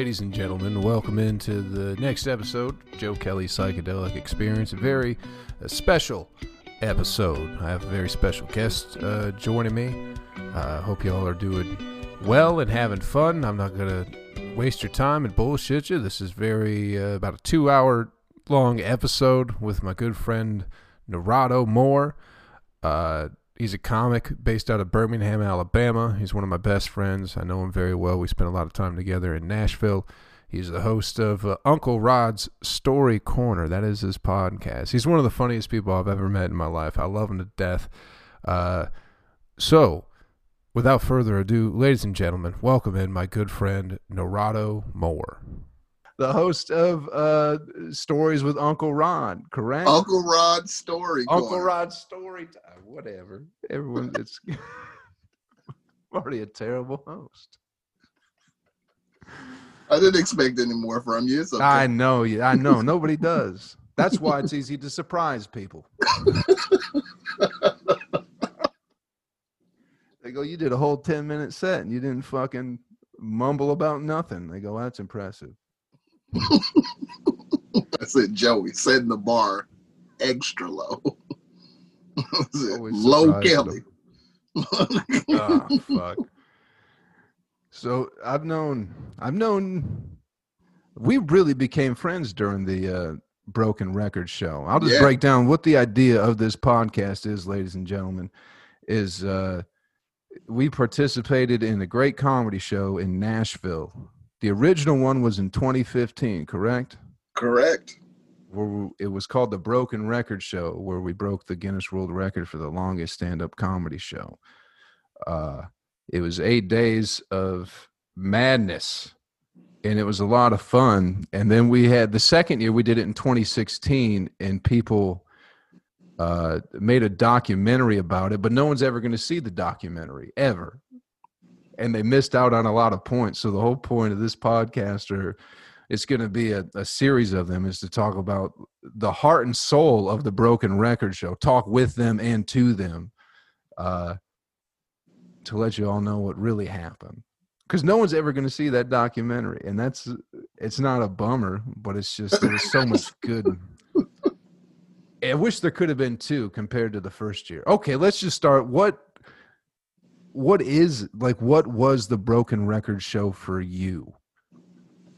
ladies and gentlemen. Welcome into the next episode, Joe Kelly Psychedelic Experience. A very uh, special episode. I have a very special guest uh, joining me. I uh, hope y'all are doing well and having fun. I'm not going to waste your time and bullshit you. This is very uh, about a two hour long episode with my good friend Narado Moore. He's a comic based out of Birmingham, Alabama. He's one of my best friends. I know him very well. We spent a lot of time together in Nashville. He's the host of uh, Uncle Rod's Story Corner. That is his podcast. He's one of the funniest people I've ever met in my life. I love him to death. Uh, so, without further ado, ladies and gentlemen, welcome in my good friend Narado Moore the host of uh, Stories with Uncle Rod, correct? Uncle Rod's story. Uncle corner. Rod's story time. Whatever. Everyone, it's already a terrible host. I didn't expect any more from you. Okay. I know. I know. Nobody does. That's why it's easy to surprise people. they go, "You did a whole ten minute set and you didn't fucking mumble about nothing." They go, "That's impressive." I said Joey setting the bar extra low. low Kelly. oh fuck. So I've known I've known we really became friends during the uh, broken record show. I'll just yeah. break down what the idea of this podcast is, ladies and gentlemen, is uh, we participated in a great comedy show in Nashville the original one was in 2015, correct? Correct. Where it was called the Broken Record Show, where we broke the Guinness World Record for the longest stand-up comedy show. Uh, it was eight days of madness, and it was a lot of fun. And then we had the second year we did it in 2016, and people uh, made a documentary about it, but no one's ever going to see the documentary ever and they missed out on a lot of points. So the whole point of this podcast, or it's going to be a, a, series of them, is to talk about the heart and soul of the Broken Record Show. Talk with them and to them, uh, to let you all know what really happened. Because no one's ever going to see that documentary, and that's it's not a bummer, but it's just there's so much good. I wish there could have been two compared to the first year. Okay, let's just start. What what is like what was the broken record show for you?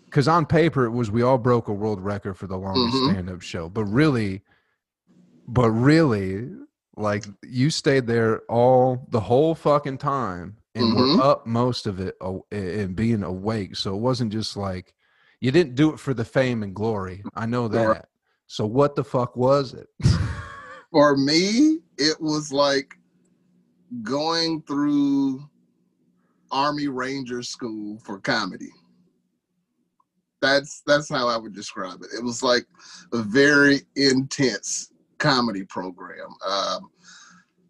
Because on paper it was we all broke a world record for the longest mm-hmm. stand-up show but really but really like you stayed there all the whole fucking time and mm-hmm. were up most of it and being awake. So it wasn't just like you didn't do it for the fame and glory. I know that. So what the fuck was it? For me it was like going through Army Ranger School for comedy. That's that's how I would describe it. It was like a very intense comedy program. Um,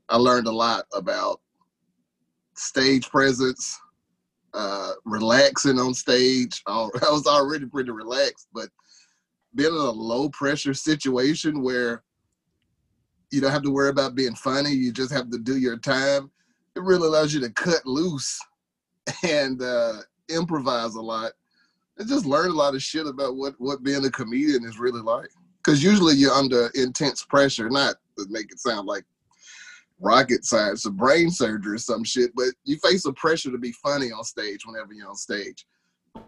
I learned a lot about stage presence, uh, relaxing on stage. I was already pretty relaxed, but being in a low pressure situation where you don't have to worry about being funny. You just have to do your time. It really allows you to cut loose and uh, improvise a lot and just learn a lot of shit about what what being a comedian is really like. Because usually you're under intense pressure, not to make it sound like rocket science or brain surgery or some shit, but you face a pressure to be funny on stage whenever you're on stage.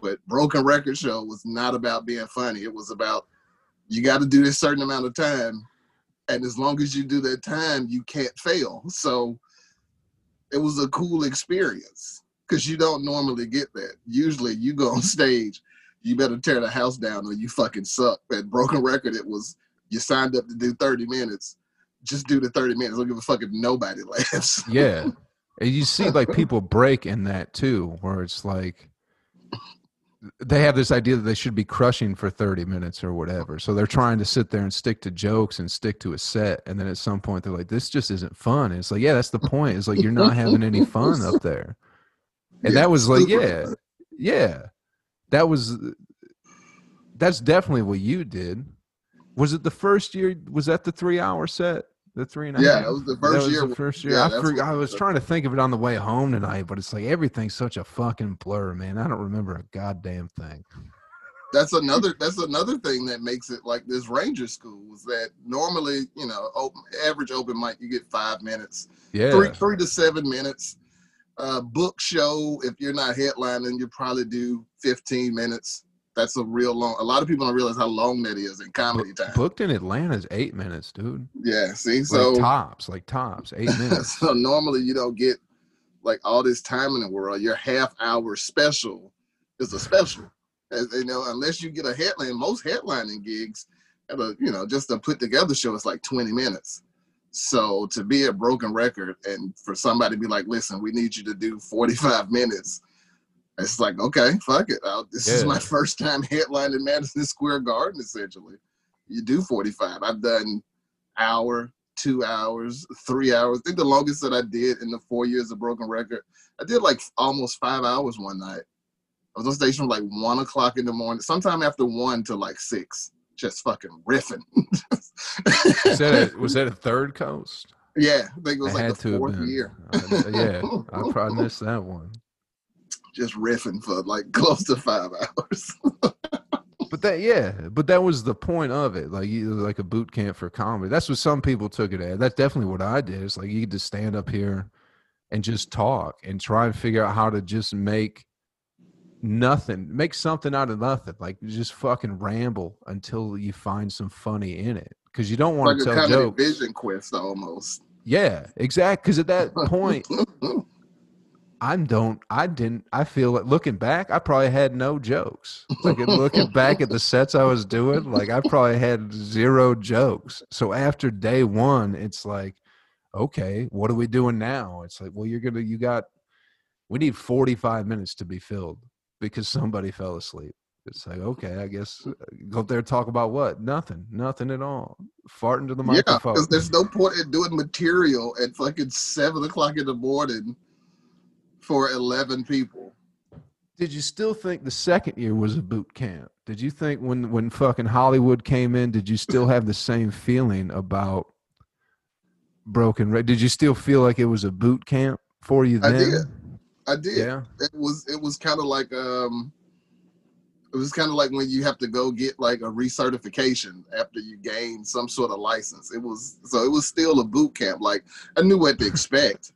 But Broken Record Show was not about being funny. It was about you got to do this certain amount of time and as long as you do that time you can't fail. So it was a cool experience because you don't normally get that. Usually you go on stage you better tear the house down or you fucking suck. At broken record it was you signed up to do 30 minutes. Just do the 30 minutes. Don't give a fuck if nobody laughs. Yeah. And you see like people break in that too where it's like they have this idea that they should be crushing for 30 minutes or whatever. So they're trying to sit there and stick to jokes and stick to a set. And then at some point they're like, this just isn't fun. And it's like, yeah, that's the point. It's like, you're not having any fun up there. And yeah, that was like, yeah, yeah, that was, that's definitely what you did. Was it the first year? Was that the three hour set? The three and a half. Yeah, it was the That first was year. The first year. yeah, I, forgot, I was trying to think of it on the way home tonight, but it's like everything's such a fucking blur, man. I don't remember a goddamn thing. that's another that's another thing that makes it like this ranger school is that normally you know open, average open mic you get five minutes Yeah. three three to seven minutes uh book show if you're not headlining you probably do 15 minutes that's a real long a lot of people don't realize how long that is in comedy time booked in Atlanta is eight minutes, dude. yeah see Like so tops, like tops, eight minutes. so normally you don't get like all this time in the world your half hour special is a special As, you know unless you get a headline most headlining gigs have a you know just a put together show it's like 20 minutes so to be a broken record and for somebody to be like listen we need you to do 45 minutes it's like okay fuck it I'll, this is my first time headlining madison square garden essentially you do 45 i've done hour two hours, three hours. I think the longest that I did in the four years of Broken Record, I did like almost five hours one night. I was on stage from like one o'clock in the morning, sometime after one to like six, just fucking riffing. Was that a, was that a third coast? yeah, I think it was It like the fourth year. I- yeah, I probably missed that one. Just riffing for like close to five hours. But that, yeah, but that was the point of it. Like, you, like a boot camp for comedy. That's what some people took it as. That's definitely what I did. It's like you get to stand up here and just talk and try and figure out how to just make nothing, make something out of nothing. Like just fucking ramble until you find some funny in it. Because you don't want like to tell jokes. vision quest almost. Yeah, exactly. Because at that point, I don't. I didn't. I feel like looking back, I probably had no jokes. Like looking back at the sets I was doing, like I probably had zero jokes. So after day one, it's like, okay, what are we doing now? It's like, well, you're gonna. You got. We need 45 minutes to be filled because somebody fell asleep. It's like, okay, I guess uh, go up there and talk about what? Nothing. Nothing at all. Fart into the yeah, microphone. because there's no point in doing material at fucking seven o'clock in the morning for eleven people. Did you still think the second year was a boot camp? Did you think when when fucking Hollywood came in, did you still have the same feeling about Broken Red? Did you still feel like it was a boot camp for you I then? did. I did. Yeah. It was it was kind of like um it was kind of like when you have to go get like a recertification after you gain some sort of license. It was so it was still a boot camp. Like I knew what to expect,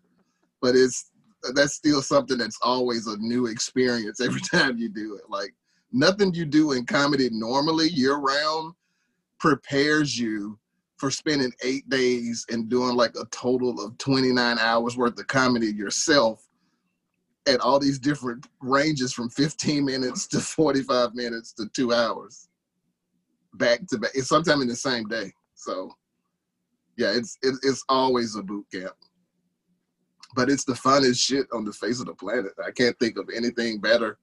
but it's that's still something that's always a new experience every time you do it. Like nothing you do in comedy normally year round prepares you for spending eight days and doing like a total of 29 hours worth of comedy yourself at all these different ranges from 15 minutes to 45 minutes to two hours back to back. It's sometime in the same day. So yeah, it's it's always a boot camp. But it's the funnest shit on the face of the planet. I can't think of anything better.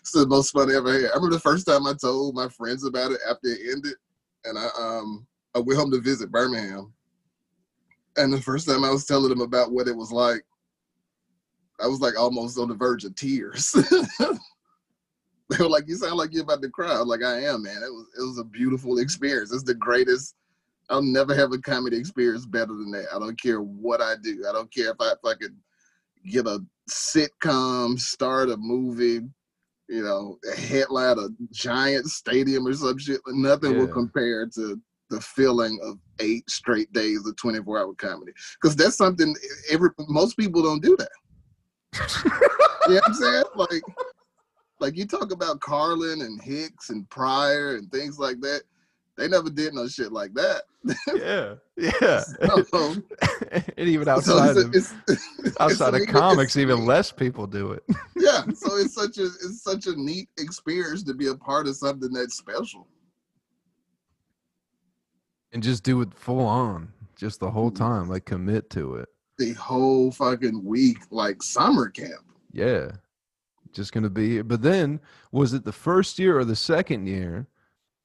It's the most fun I ever had. I remember the first time I told my friends about it after it ended, and I um I went home to visit Birmingham. And the first time I was telling them about what it was like, I was like almost on the verge of tears. they were like, "You sound like you're about to cry." Like, "I am, man. It was it was a beautiful experience. It's the greatest. I'll never have a comedy experience better than that. I don't care what I do. I don't care if I if I could get a sitcom, start a movie, you know, a headline a giant stadium or some shit. Nothing will compare to the feeling of eight straight days of 24 hour comedy. Because that's something every most people don't do that. you know what I'm saying? Like, like you talk about Carlin and Hicks and Pryor and things like that. They never did no shit like that. yeah, yeah. So, and even so outside it's, of it's, it's outside of comics, even less people do it. yeah. So it's such a it's such a neat experience to be a part of something that's special. and just do it full on, just the whole Mhm. time, like commit to it. The whole fucking week, like summer camp. Yeah. Just gonna be here. But then was it the first year or the second year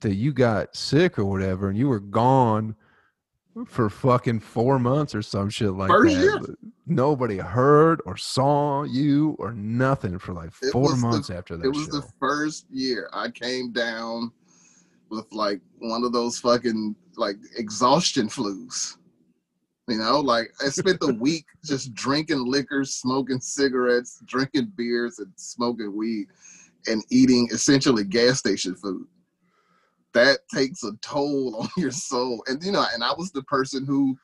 that you got sick or whatever and you were gone for fucking four months or some shit like First that? year. Nobody heard or saw you or nothing for like It four was the- months after that It was show. the first year I came down with like one of those fucking like exhaustion flus. You know, like I spent the week just drinking liquor, smoking cigarettes, drinking beers, and smoking weed, and eating essentially gas station food. That takes a toll on your soul. And you know, and I was the person who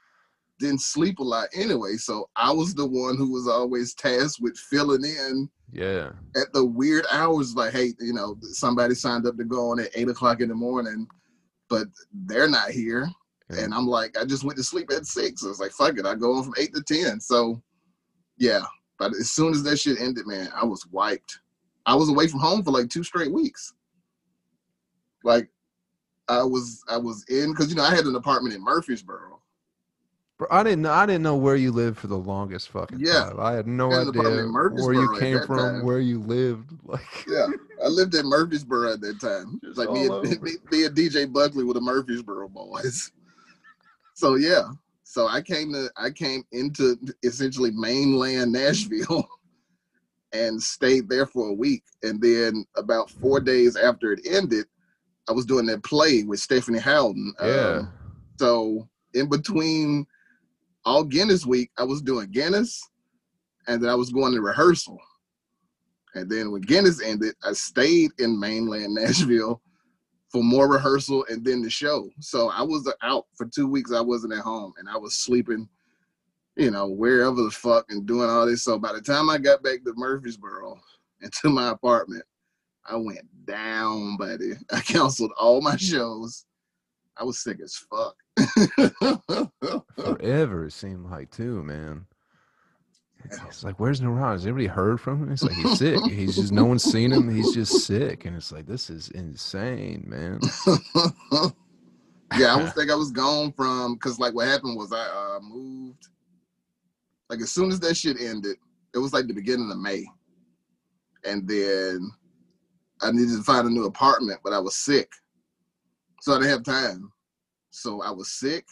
didn't sleep a lot anyway. So I was the one who was always tasked with filling in Yeah. at the weird hours. Like, hey, you know, somebody signed up to go on at eight o'clock in the morning, but they're not here. Yeah. And I'm like, I just went to sleep at six. I was like, fuck it, I go on from eight to ten. So yeah. But as soon as that shit ended, man, I was wiped. I was away from home for like two straight weeks. Like I was I was in because you know I had an apartment in Murfreesboro. Bro, I didn't. know- I didn't know where you lived for the longest fucking Yeah. time. I had no Had idea where you came from, time. where you lived. Like, Yeah, I lived in Murfreesboro at that time. Just like me all and, oh, me, me and DJ Buckley were the Murfreesboro boys. So yeah, so I came to I came into essentially mainland Nashville and stayed there for a week, and then about four days after it ended, I was doing that play with Stephanie Howden. yeah. Um, so in between all Guinness week, I was doing Guinness, and then I was going to rehearsal. And then when Guinness ended, I stayed in mainland Nashville for more rehearsal and then the show. So I was out for two weeks. I wasn't at home, and I was sleeping, you know, wherever the fuck and doing all this. So by the time I got back to Murfreesboro and to my apartment, I went down, buddy. I canceled all my shows. I was sick as fuck. Forever it seemed like too, man. It's like, where's Naran? Has everybody heard from him? It's like he's sick. He's just no one's seen him. He's just sick, and it's like this is insane, man. yeah, I was think I was gone from because like what happened was I uh, moved. Like as soon as that shit ended, it was like the beginning of May, and then I needed to find a new apartment, but I was sick, so I didn't have time. So I was sick.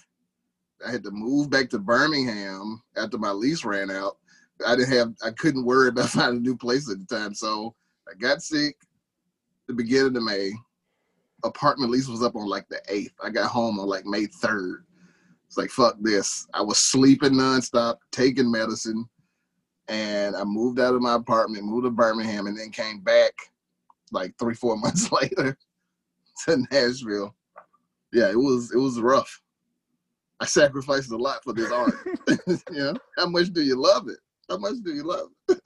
I had to move back to Birmingham after my lease ran out. I didn't have. I couldn't worry about finding a new place at the time, so I got sick. The beginning of May apartment lease was up on like the 8th. I got home on like May 3rd. It's like, fuck this. I was sleeping nonstop, taking medicine, and I moved out of my apartment, moved to Birmingham, and then came back like three, four months later to Nashville. Yeah, it was it was rough. I sacrificed a lot for this art. you know, how much do you love it? How much do you love it?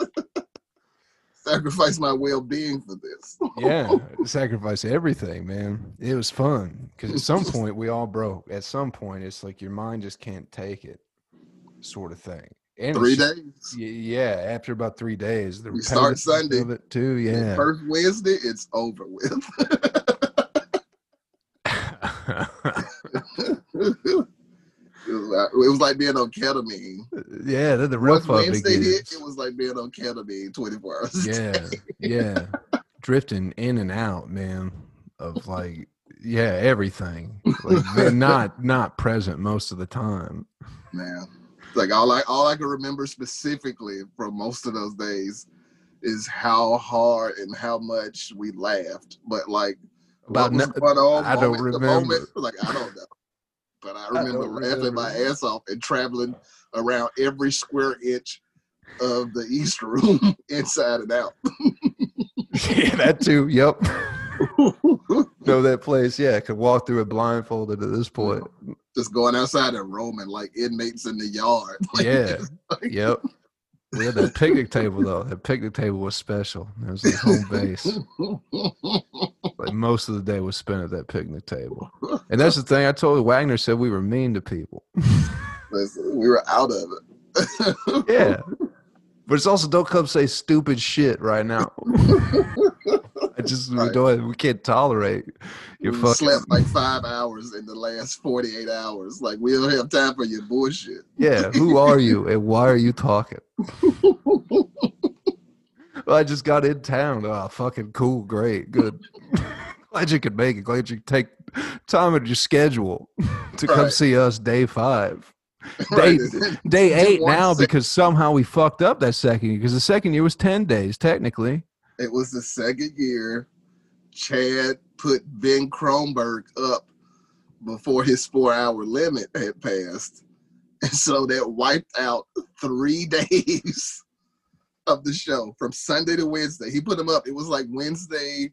Sacrifice my well-being for this. Yeah, sacrifice everything, man. It was fun because at some point we all broke. At some point, it's like your mind just can't take it, sort of thing. And Three days. Yeah, after about three days, the We start Sunday. of it too. Yeah, First Wednesday, it's over with. it, was like, it was like being on ketamine. yeah. Then the real Once Wednesday hit, it was like being on ketamine 24 hours. Yeah, yeah, drifting in and out, man. Of like, yeah, everything. Like, they're not not present most of the time. man. Like all I all I can remember specifically from most of those days is how hard and how much we laughed. But like About what was going on? I don't remember. moment, like I don't know. But I remember laughing my ass off and traveling around every square inch of the East Room inside and out. yeah, that too. Yep. know that place. Yeah, could walk through it blindfolded at this point. Just going outside and roaming like inmates in the yard. Like, Yeah. Yep. We had that picnic table though. That picnic table was special. It was like home base. Like most of the day was spent at that picnic table. And that's the thing. I told Wagner said we were mean to people. We were out of it. Yeah. But it's also don't come say stupid shit right now. Just we Right. don't we can't tolerate your we fucking slept like five hours in the last 48 hours. Like we don't have time for your bullshit. Yeah, who are you and why are you talking? Well, I just got in town. Oh, fucking cool, great, good. Glad you could make it. Glad you could take time out of your schedule to come see us day five. Right. Day eight now because somehow we fucked up that second year because the second year was 10 days technically. It was the second year. Chad put Ben Kronberg up before his four hour limit had passed. And so that wiped out three days of the show from Sunday to Wednesday. He put them up. It was like Wednesday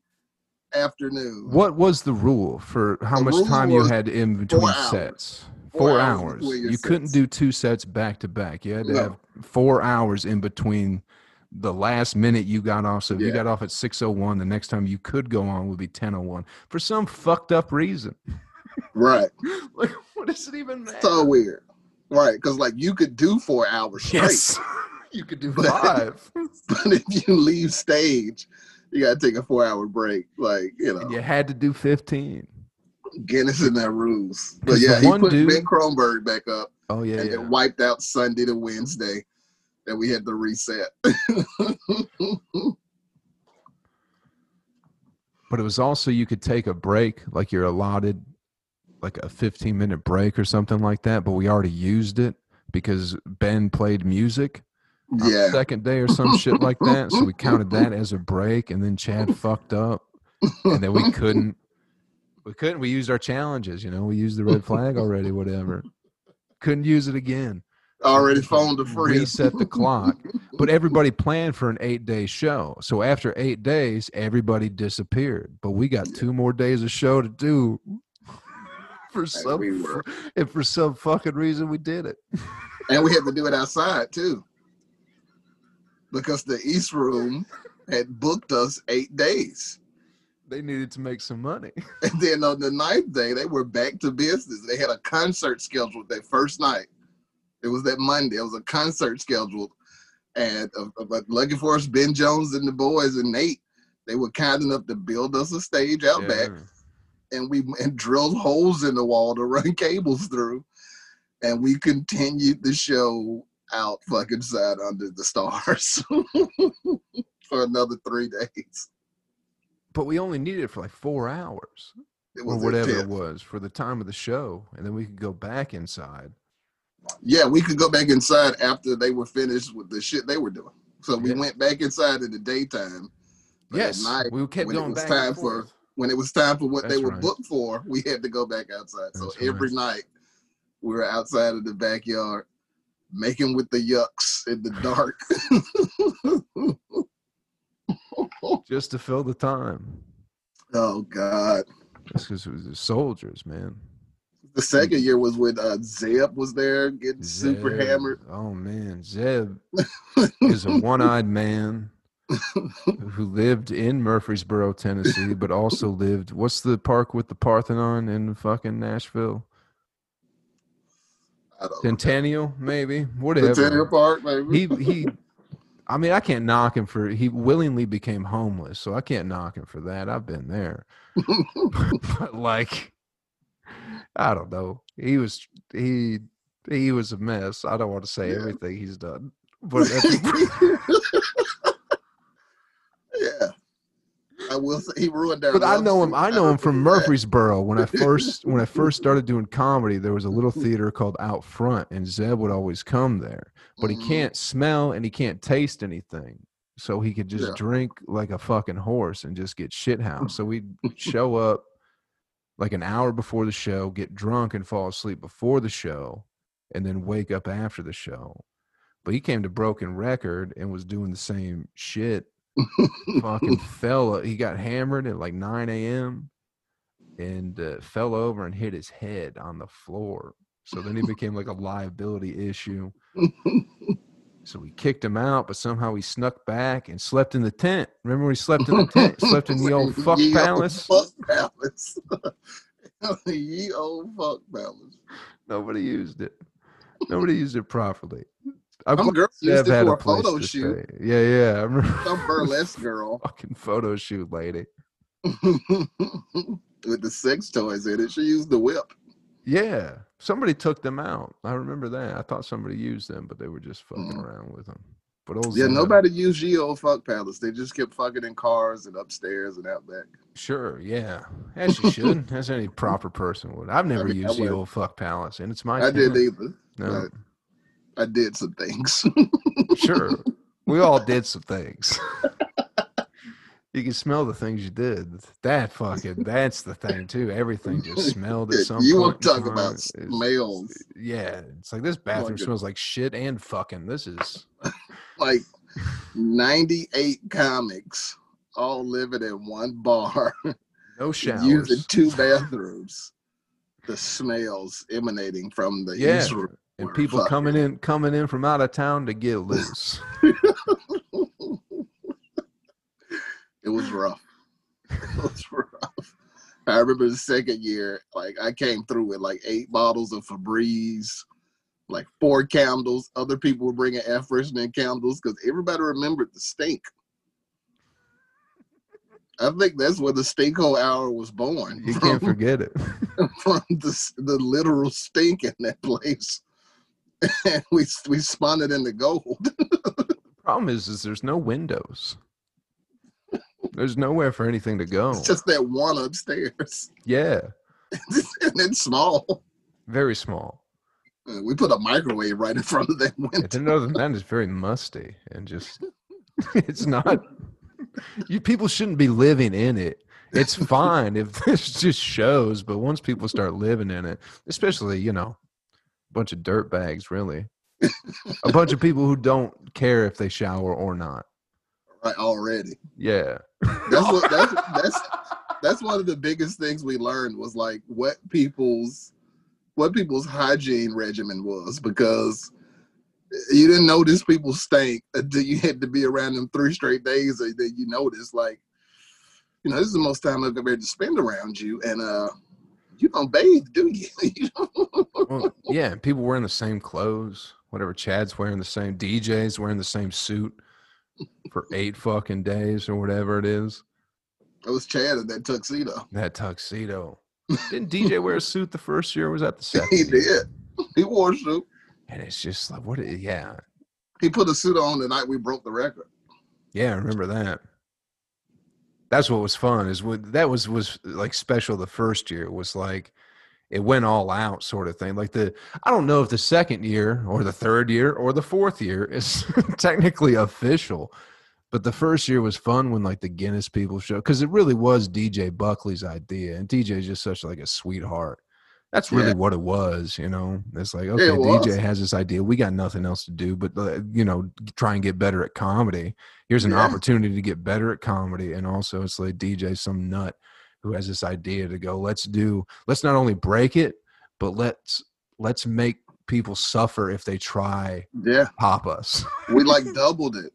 afternoon. What was the rule for how The much time you had in between hours. sets? Four Four, hours hours. You couldn't do two sets back to back. You had to No. have four hours in between the last minute you got off. So if you got off at 601, the next time you could go on would be 1001 for some fucked up reason. Right. like, what does it even matter? So weird. Right. Because like you could do four hours straight. yes. you could do But- five. But if you leave stage, you gotta take a four hour break. Like, you know, and you had to do 15. Guinness in that rules. But yeah, he one put dude- Ben Kronberg back up Oh, yeah. and yeah. it wiped out Sunday to Wednesday. And we had to reset. but it was also you could take a break like you're allotted like a 15 minute break or something like that but we already used it because ben played music yeah. second day or some shit like that so we counted that as a break and then chad fucked up and then we couldn't we couldn't we used our challenges you know we used the red flag already whatever couldn't use it again Already phoned a friend. reset the clock but everybody planned for an eight day show so after eight days everybody disappeared but we got two more days of show to do for some we were. and for some fucking reason we did it And we had to do it outside too. Because the East Room had booked us eight days. they needed to make some money And then on the ninth day, they were back to business. They had a concert scheduled that first night. It was that Monday. It was a concert scheduled. And uh, uh, but lucky for us, Ben Jones and the boys and Nate, they were kind enough to build us a stage out back. And we and drilled holes in the wall to run cables through, and we continued the show out fucking side under the stars for another three days. but we only needed it for like four hours It or whatever it was for the time of the show and then we could go back inside Yeah, we could go back inside after they were finished with the shit they were doing. So we Yeah. went back inside in the daytime. Yes night, we kept going back time for- when it was time for what they were right. booked for, we had to go back outside. So That's every night we were outside of the backyard making with the yucks in the dark. just to fill the time oh God. That's because it was the soldiers, man. The second year was when uh, Zeb was there getting super hammered. Oh man, Zeb is a one-eyed man who lived in Murfreesboro, Tennessee, but also lived. What's the park with the Parthenon in fucking Nashville? I don't know. Centennial, maybe. Whatever. Centennial Park, maybe. he he. I mean, I can't knock him for he willingly became homeless, so I can't knock him for that. I've been there, but like, I don't know. He was he he was a mess. I don't want to say Yeah. everything he's done, but the- yeah. I will say he ruined our but I know him. I know him from. Murfreesboro. When I first when I first started doing comedy, there was a little theater called Out Front, and Zeb would always come there. But he Mhm. can't smell and he can't taste anything, so he could just Yeah. drink like a fucking horse and just get shit housed. So we'd show up like an hour before the show, get drunk and fall asleep before the show, and then wake up after the show. But he came to Broken Record and was doing the same shit fucking fell. He got hammered at like 9 a.m. and uh, fell over and hit his head on the floor. So then he became like a liability issue. So we kicked him out, but somehow he snuck back and slept in the tent. Remember when he slept in the tent? Slept in the old fuck Ye old palace. Fuck palace. Ye old fuck palace. Nobody used it. Nobody used it properly. I'm Some girl used it had for a a photo shoot. stay. Yeah, yeah. I remember Some burlesque girl fucking photo shoot lady. with the sex toys in it. She used the whip. Yeah, somebody took them out. I remember that. I thought somebody used them, but they were just fucking Mm. around with them. But old Yeah, nobody used ye old fuck palace. They just kept fucking in cars and upstairs and out back. Sure, yeah, as you should, as any proper person would. I've never mean, used the old fuck palace, and it's my. I didn't either. No, I did some things. sure, we all did some things. You can smell the things you did. That fucking that's the thing too. Everything just smelled at some you point. want to in talk about It's- smells? Yeah, it's like this oh bathroom Like a- smells like shit and fucking. This is Like 98 comics all living in one bar, no showers. using two bathrooms. The smells emanating from the Yeah, and people fucking- coming in coming in from out of town to get loose. It was rough. It was rough. I remember the second year, like I came through with like eight bottles of Febreze, like four candles. Other people were bringing air freshening candles because everybody remembered the stink. I think that's where the stinko hour was born. You from, can't forget it. from the the literal stink in that place. And we we spun it into gold. the Problem is, is there's no windows. There's nowhere for anything to go. It's just that one upstairs, yeah, and it's small. very small. Uh, We put a microwave right in front of that window. then other than that, it's very musty and just it's not. You people shouldn't be living in it. It's fine if this just shows, but once people start living in it, especially you know, a bunch of dirt bags, really, a bunch of people who don't care if they shower or not. Right already. Yeah, That's what that's that's that's one of the biggest things we learned was like what people's what people's hygiene regimen was because you didn't notice people stank until you had to be around them three straight days then you notice like you know this is the most time I've ever had to spend around you and uh you don't bathe do you, You well, yeah. People wearing the same clothes. Whatever. Chad's wearing the same. DJ's wearing the same suit for eight fucking days or whatever it is. it was Chad in that tuxedo That tuxedo. Didn't DJ wear a suit the first year? Or was that the second? he year? did he wore a suit And it's just like, what? Yeah, he put a suit on the night we broke the record yeah. I remember that. That's what was fun. Is what that was was like special. The first year was like it went all out, sort of thing. Like the I don't know if the second year or the third year or the fourth year is technically official, but the first year was fun when like the Guinness people show because it really was DJ Buckley's idea, and DJ is just such like a sweetheart. That's really Yeah. what it was, you know. It's like okay, was. DJ has this idea. We got nothing else to do, but uh, you know, try and get better at comedy. Here's an Yeah. opportunity to get better at comedy, and also it's like DJ some nut who has this idea to go. Let's do. Let's not only break it, but let's let's make people suffer if they try yeah pop us. we like doubled it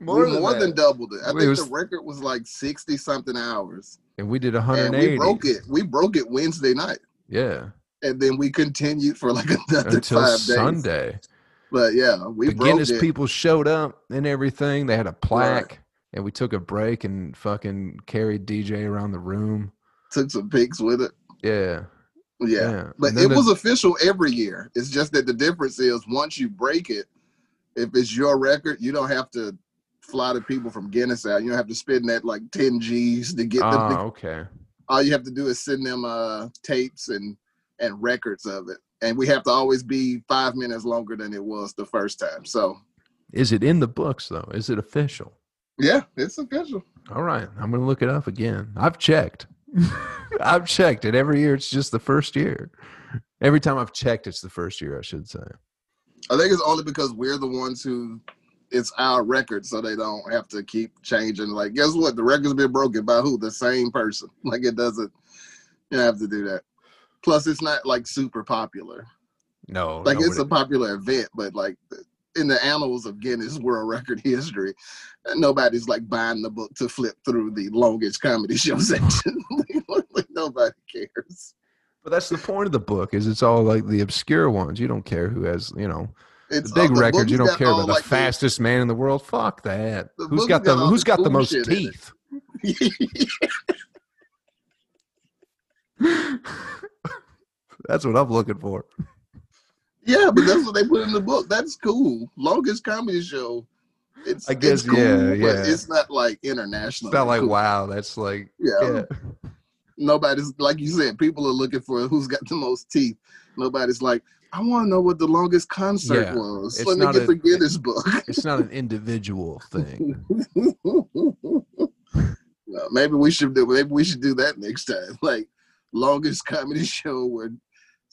more, we more than doubled it. I It think was- the record was like sixty something hours, and we did and 180. we broke it. We broke it Wednesday night, Yeah, and then we continued for like another until five days. Sunday. But yeah, we the broke Guinness it. people showed up and everything. They had a plaque, and we took a break and fucking carried DJ around the room. Took some pics with it. Yeah, Yeah, yeah. but it the- was official every year. It's just that the difference is once you break it, if it's your record, you don't have to fly the people from Guinness out. You don't have to spend that like ten G's to get them. Ah, to okay. all you have to do is send them uh tapes and and records of it and we have to always be five minutes longer than it was the first time so Is it in the books though? Is it official? Yeah it's official All right, I'm gonna look it up again. I've checked. I've checked it every year. It's just the first year. Every time I've checked, it's the first year. I should say. i think it's only because we're the ones who it's our record so they don't have to keep changing like guess what the record's been broken by who the same person like it doesn't you don't have to do that plus it's not like super popular No, like it's a popular event but like in the annals of guinness world record history nobody's like buying the book to flip through the longest comedy show section like nobody cares but that's the point of the book. Is it's all like the obscure ones. You don't care who has, you know, it's the big all- records. You don't care about the like, fastest man in the world. Fuck that. The Who's got the got all Who's the got the most shit in it. teeth? That's what I'm looking for. Yeah but that's what they put in the book that's cool longest comedy show it's, I guess, it's cool, yeah, but yeah. it's not like international It's not like wow. That's like yeah. yeah. nobody's like you said people are looking for who's got the most teeth nobody's like i want to know what the longest concert Yeah, was it's let me get a- the guinness book It's not an individual thing. Well, maybe we should do. Maybe we should do that next time. Like longest comedy show where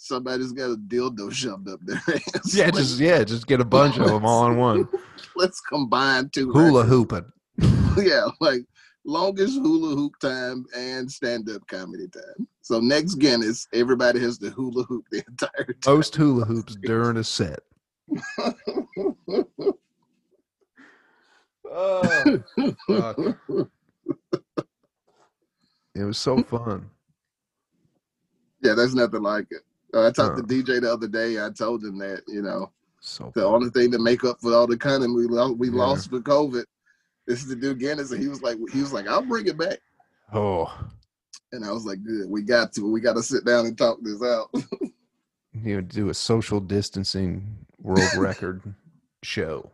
somebody's got a dildo shoved up their ass. Yeah, just yeah, just get a bunch of them all in one. let's combine two Hula hooping. yeah, like longest hula hoop time and stand up comedy time. So next Guinness, everybody has to hula hoop the entire time. Most hula hoops during a set. Oh, fuck. It was so fun. yeah, there's nothing like it. Uh, I talked to DJ the other day. I told him that you know So the only thing to make up for all the cunning we lo- we Yeah. lost for COVID is to do Guinness, and he was like, he was like, I'll bring it back. Oh, And I was like, good, we got to, we got to sit down and talk this out. you would do a social distancing world record show.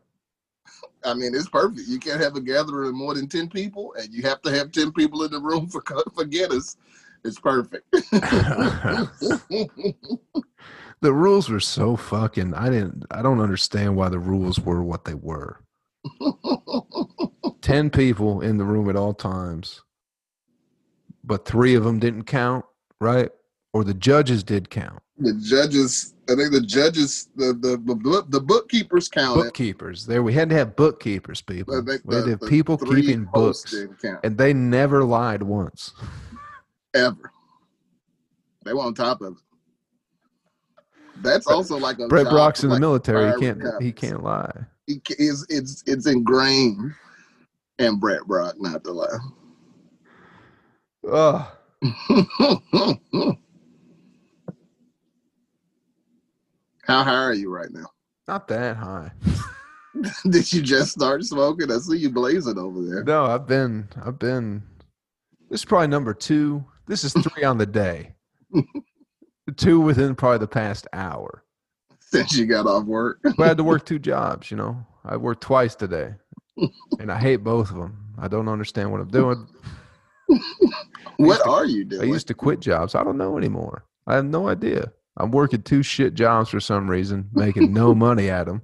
I mean, it's perfect. You can't have a gathering of more than ten people, and you have to have ten people in the room for for Guinness. It's perfect. The rules were so fucking. I didn't. I don't understand why the rules were what they were. Ten people in the room at all times, but three of them didn't count, right? Or the judges did count. the judges, I think the judges, the the the, book, the bookkeepers counted. Bookkeepers. There, we had to have bookkeepers. People. think We had to have the people keeping books, and they never lied once. Ever. They were on top of it. That's also like a Brett Brock's in the military. He can't. He can't lie. He is it's it's ingrained in Brett Brock not to lie. Oh, How high are you right now? not that high. Did you just start smoking? I see you blazing over there. No, I've been. I've been. This is probably number two. This is three on the day. two within probably the past hour. Since you got off work. But I had to work two jobs. You know, I worked twice today, and I hate both of them. I don't understand what I'm doing. What to- are you doing? I used to quit jobs. I don't know anymore. I have no idea. I'm working two shit jobs for some reason, making no money at them.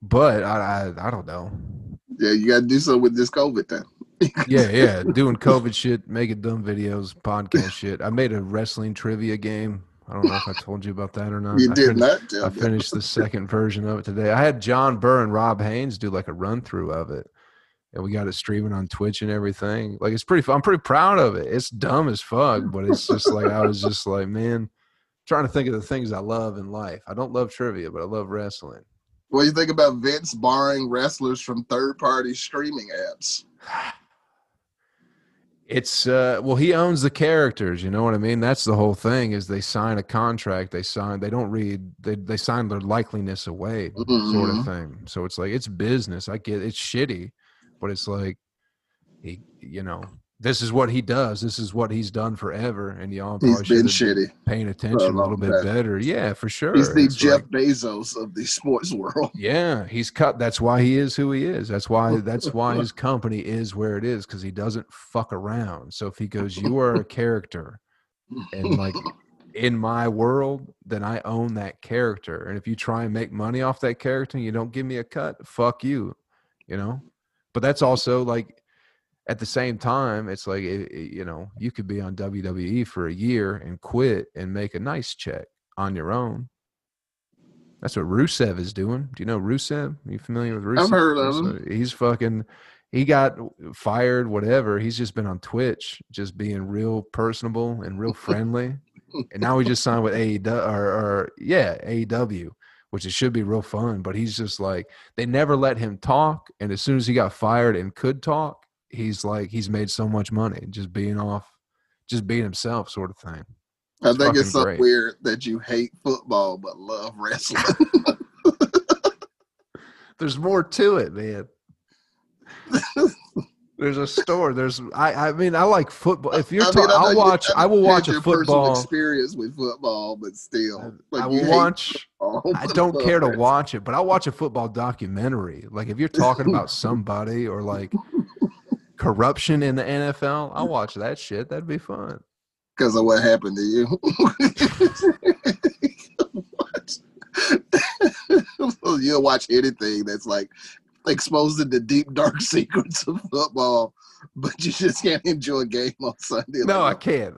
But I, I, I don't know. yeah, you got to do something with this COVID thing. Yeah, yeah, doing COVID shit, making dumb videos, podcast shit. I made a wrestling trivia game. I don't know if I told you about that or not. You I did fin- not I finished the second version of it today. I had John Burr and Rob Haynes do like a run through of it, and we got it streaming on Twitch and everything. Like it's pretty. I'm pretty proud of it. It's dumb as fuck, but it's just like I was just like, man, trying to think of the things I love in life. I don't love trivia, but I love wrestling. What do you think about Vince barring wrestlers from third-party streaming apps? It's uh well he owns the characters, you know what I mean? That's the whole thing is they sign a contract, they sign they don't read they they sign their likeliness away sort Mhm. of thing. So it's like it's business. I get it's shitty, but it's like he you know, this is what he does. This is what he's done forever and y'all He's been shitty. been paying attention a little bit better. Yeah, for sure. He's the It's Jeff like- Bezos of the sports world. yeah, he's cut. That's why he is who he is. That's why that's why his company is where it is because he doesn't fuck around. So if he goes, you are a character, and like in my world, then I own that character. And if you try and make money off that character, and you don't give me a cut. Fuck you, you know. But that's also like at the same time, it's like it, it- you know you could be on WWE for a year and quit and make a nice check on your own. That's what Rusev is doing. Do you know Rusev? Are you familiar with Rusev? I've heard of him. He's fucking. He got fired. Whatever. He's just been on Twitch, just being real personable and real friendly. and now he just signed with AEW or, or yeah AEW, which it should be real fun. But he's just like they never let him talk, and as soon as he got fired and could talk, he's like he's made so much money just being off, just being himself, sort of thing. I think it's so great. weird that you hate football but love wrestling. There's more to it, man. There's a store. There's I. I mean, I like football. If you're I mean, talking, I know I'll you- watch. I I will watch a football. experience with football, but still, like I you will watch. football, I don't care to watch it, but I'll watch a football documentary. Like if you're talking about somebody or like corruption in the NFL, I'll mm. watch that shit. That'd be fun. because of what happened to you. You'll watch anything that's like exposing the deep dark secrets of football but you just can't enjoy a game on Sunday. No, I can't.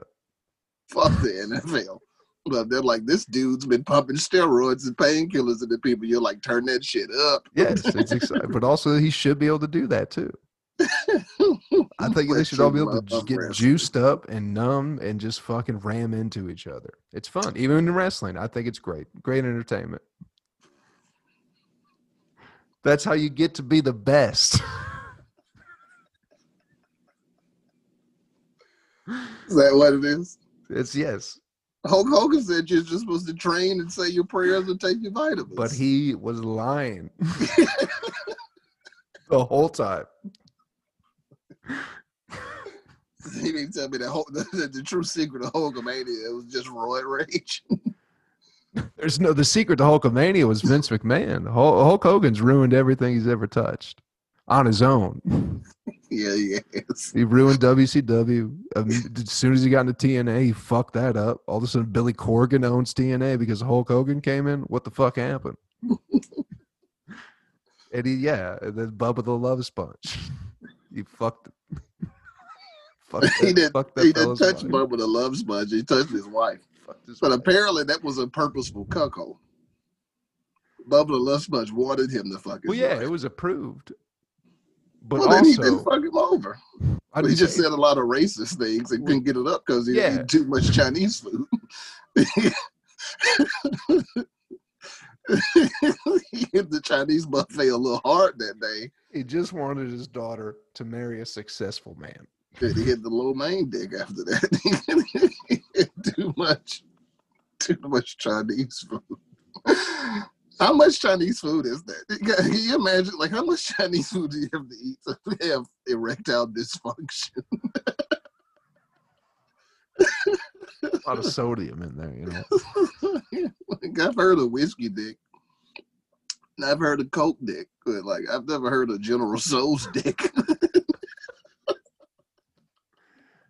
fuck the NFL. But they're like, this dude's been pumping steroids and painkillers into people. You're like, turn that shit up. Yes, it's exciting, but also he should be able to do that too. I think they should all be able to just get wrestling. juiced up and numb and just fucking ram into each other. It's fun, even in wrestling. I think it's great, great entertainment. That's how you get to be the best. Is that what it is? it's yes, Hulk Hogan said you're just supposed to train and say your prayers and take your vitamins. but he was lying the whole time. He didn't tell me the, whole, the, the true secret of Hulkamania. It was just roid rage. There's no the secret to Hulkamania was Vince McMahon. Hul- Hulk Hogan's ruined everything he's ever touched on his own. yeah, yes. He ruined WCW. Um, as soon as he got into TNA, he fucked that up. All of a sudden, Billy Corgan owns TNA because Hulk Hogan came in. What the fuck happened? and he, yeah, and then Bubba the Love Sponge. He fucked. Fucked he didn't. fucked that He didn't touch wife. Bubba the Love Sponge. He touched his wife. But wife. apparently, that was a purposeful cuckold. Bubba the Love Sponge wanted him to fuck his well, yeah, wife. it was approved. But well, then he also, didn't fuck him over. But he just said a lot of racist things and couldn't get it up because he Yeah. ate too much Chinese food. he hit the Chinese buffet a little hard that day. he just wanted his daughter to marry a successful man. He hit the lo mein dick after that. too much, too much Chinese food. How much Chinese food is that? Can you imagine, like, how much Chinese food do you have to eat to have erectile dysfunction? A lot of sodium in there, you know. like I've heard of whiskey dick. I've heard of coke dick, but like I've never heard of General Tso's dick.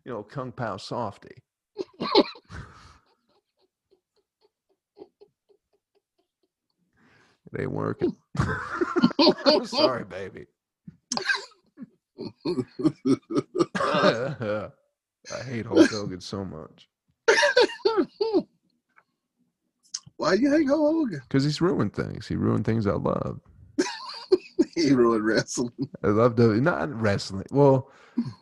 You know, Kung Pao softy. it ain't working. I'm sorry, baby. I hate Hulk Hogan so much Why do you hate Hulk Hogan? because he's ruined things. He ruined things I love. He ruined wrestling. I love W. Not wrestling. Well,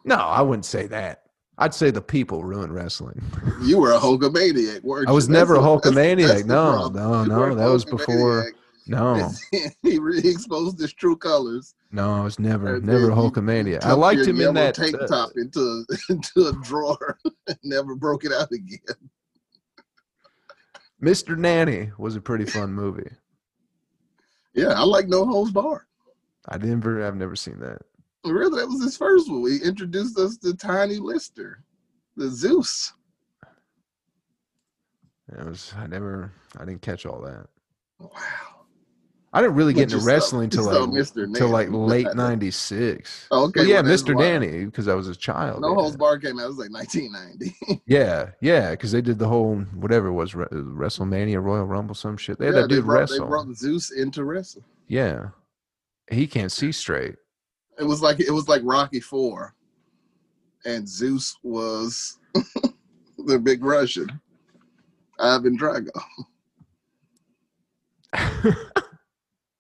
no, I wouldn't say that. I'd say the people ruined wrestling. You were a Hulkamaniac, weren't I was you? never a that's- Hulkamaniac. that's the No, no, no, that was before- No, he really exposed his true colors. no, I was never, And never a then you Hulkamania. I liked him in that. tank uh, top into into a drawer and never broke it out again. Mr. Nanny was a pretty fun movie. Yeah, I like No Holds Barred. I never, I've never seen that. Really, that was his first one. He introduced us to Tiny Lister, the Zeus. It was, I never, I didn't catch all that. Wow. I didn't really get But into wrestling till like till like late '96. Okay. Well, yeah, well, Mr. why. Nanny because I was a child. No yeah. Holds Barred came out. It was like 1990. Yeah, yeah, because they did the whole whatever it was uh, WrestleMania, Royal Rumble, some shit. They had yeah, that they dude brought, they wrestle. brought Zeus into wrestling. Yeah, he can't see straight. It was like it was like Rocky Four, and Zeus was the big Russian, Ivan Drago.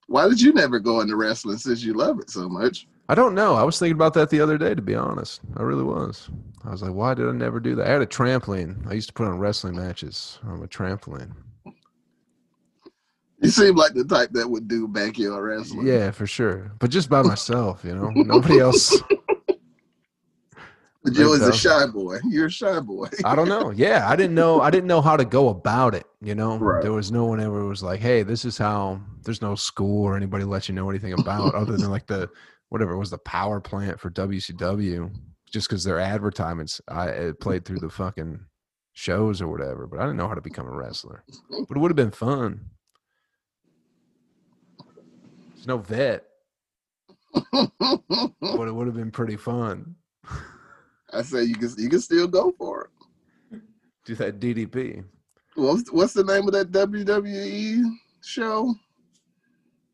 Why did you never go into wrestling since you love it so much? I don't know. I was thinking about that the other day. To be honest, I really was. I was like, why did I never do that? I had a trampoline. I used to put on wrestling matches on a trampoline. You seem like the type that would do backyard wrestling. Yeah, for sure. But just by myself, you know, nobody else. but you're a shy boy. You're a shy boy. I don't know. Yeah, I didn't know. I didn't know how to go about it. You know, Right. there was no one ever was like, "Hey, this is how." There's no school or anybody let you know anything about other than like the whatever it was the power plant for WCW, just because their advertisements I played through the fucking shows or whatever. But I didn't know how to become a wrestler. Mm. But it would have been fun. There's no vet, but it would have been pretty fun. I say you can you can still go for it. Do that DDP. What's what's the name of that WWE show?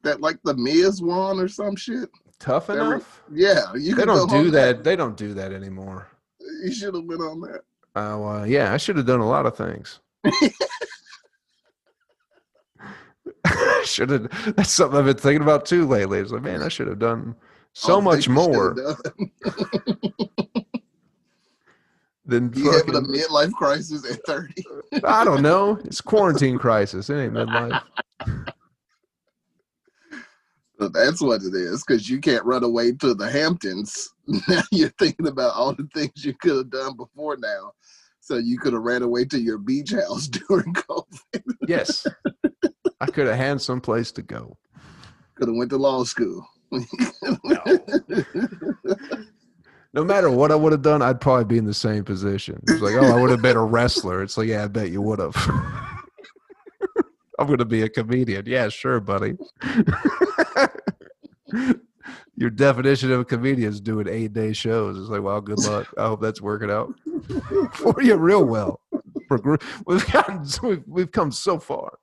That like the Miz won or some shit. Tough Every- enough. Yeah, you They don't do home that. They don't do that anymore. You should have been on that. Oh uh, yeah, I should have done a lot of things. should have. That's something I've been thinking about too lately. It's like, man, I should have done so All much things you should more than You having a midlife crisis at 30. I don't know. It's quarantine crisis. It ain't midlife. That's what it is, because you can't run away to the Hamptons. Now you're thinking about all the things you could have done before now. So you could have ran away to your beach house during COVID. Yes, I could have had some place to go. Could have went to law school. No matter what I would have done, I'd probably be in the same position. It's like, oh, I would have been a wrestler. It's like, yeah, I bet you would have. I'm going to be a comedian. Yeah, sure, buddy. Your definition of a comedian is doing eight day shows. It's like, well, good luck. I hope that's working out for you real well. We've gotten, we've, we've come so far.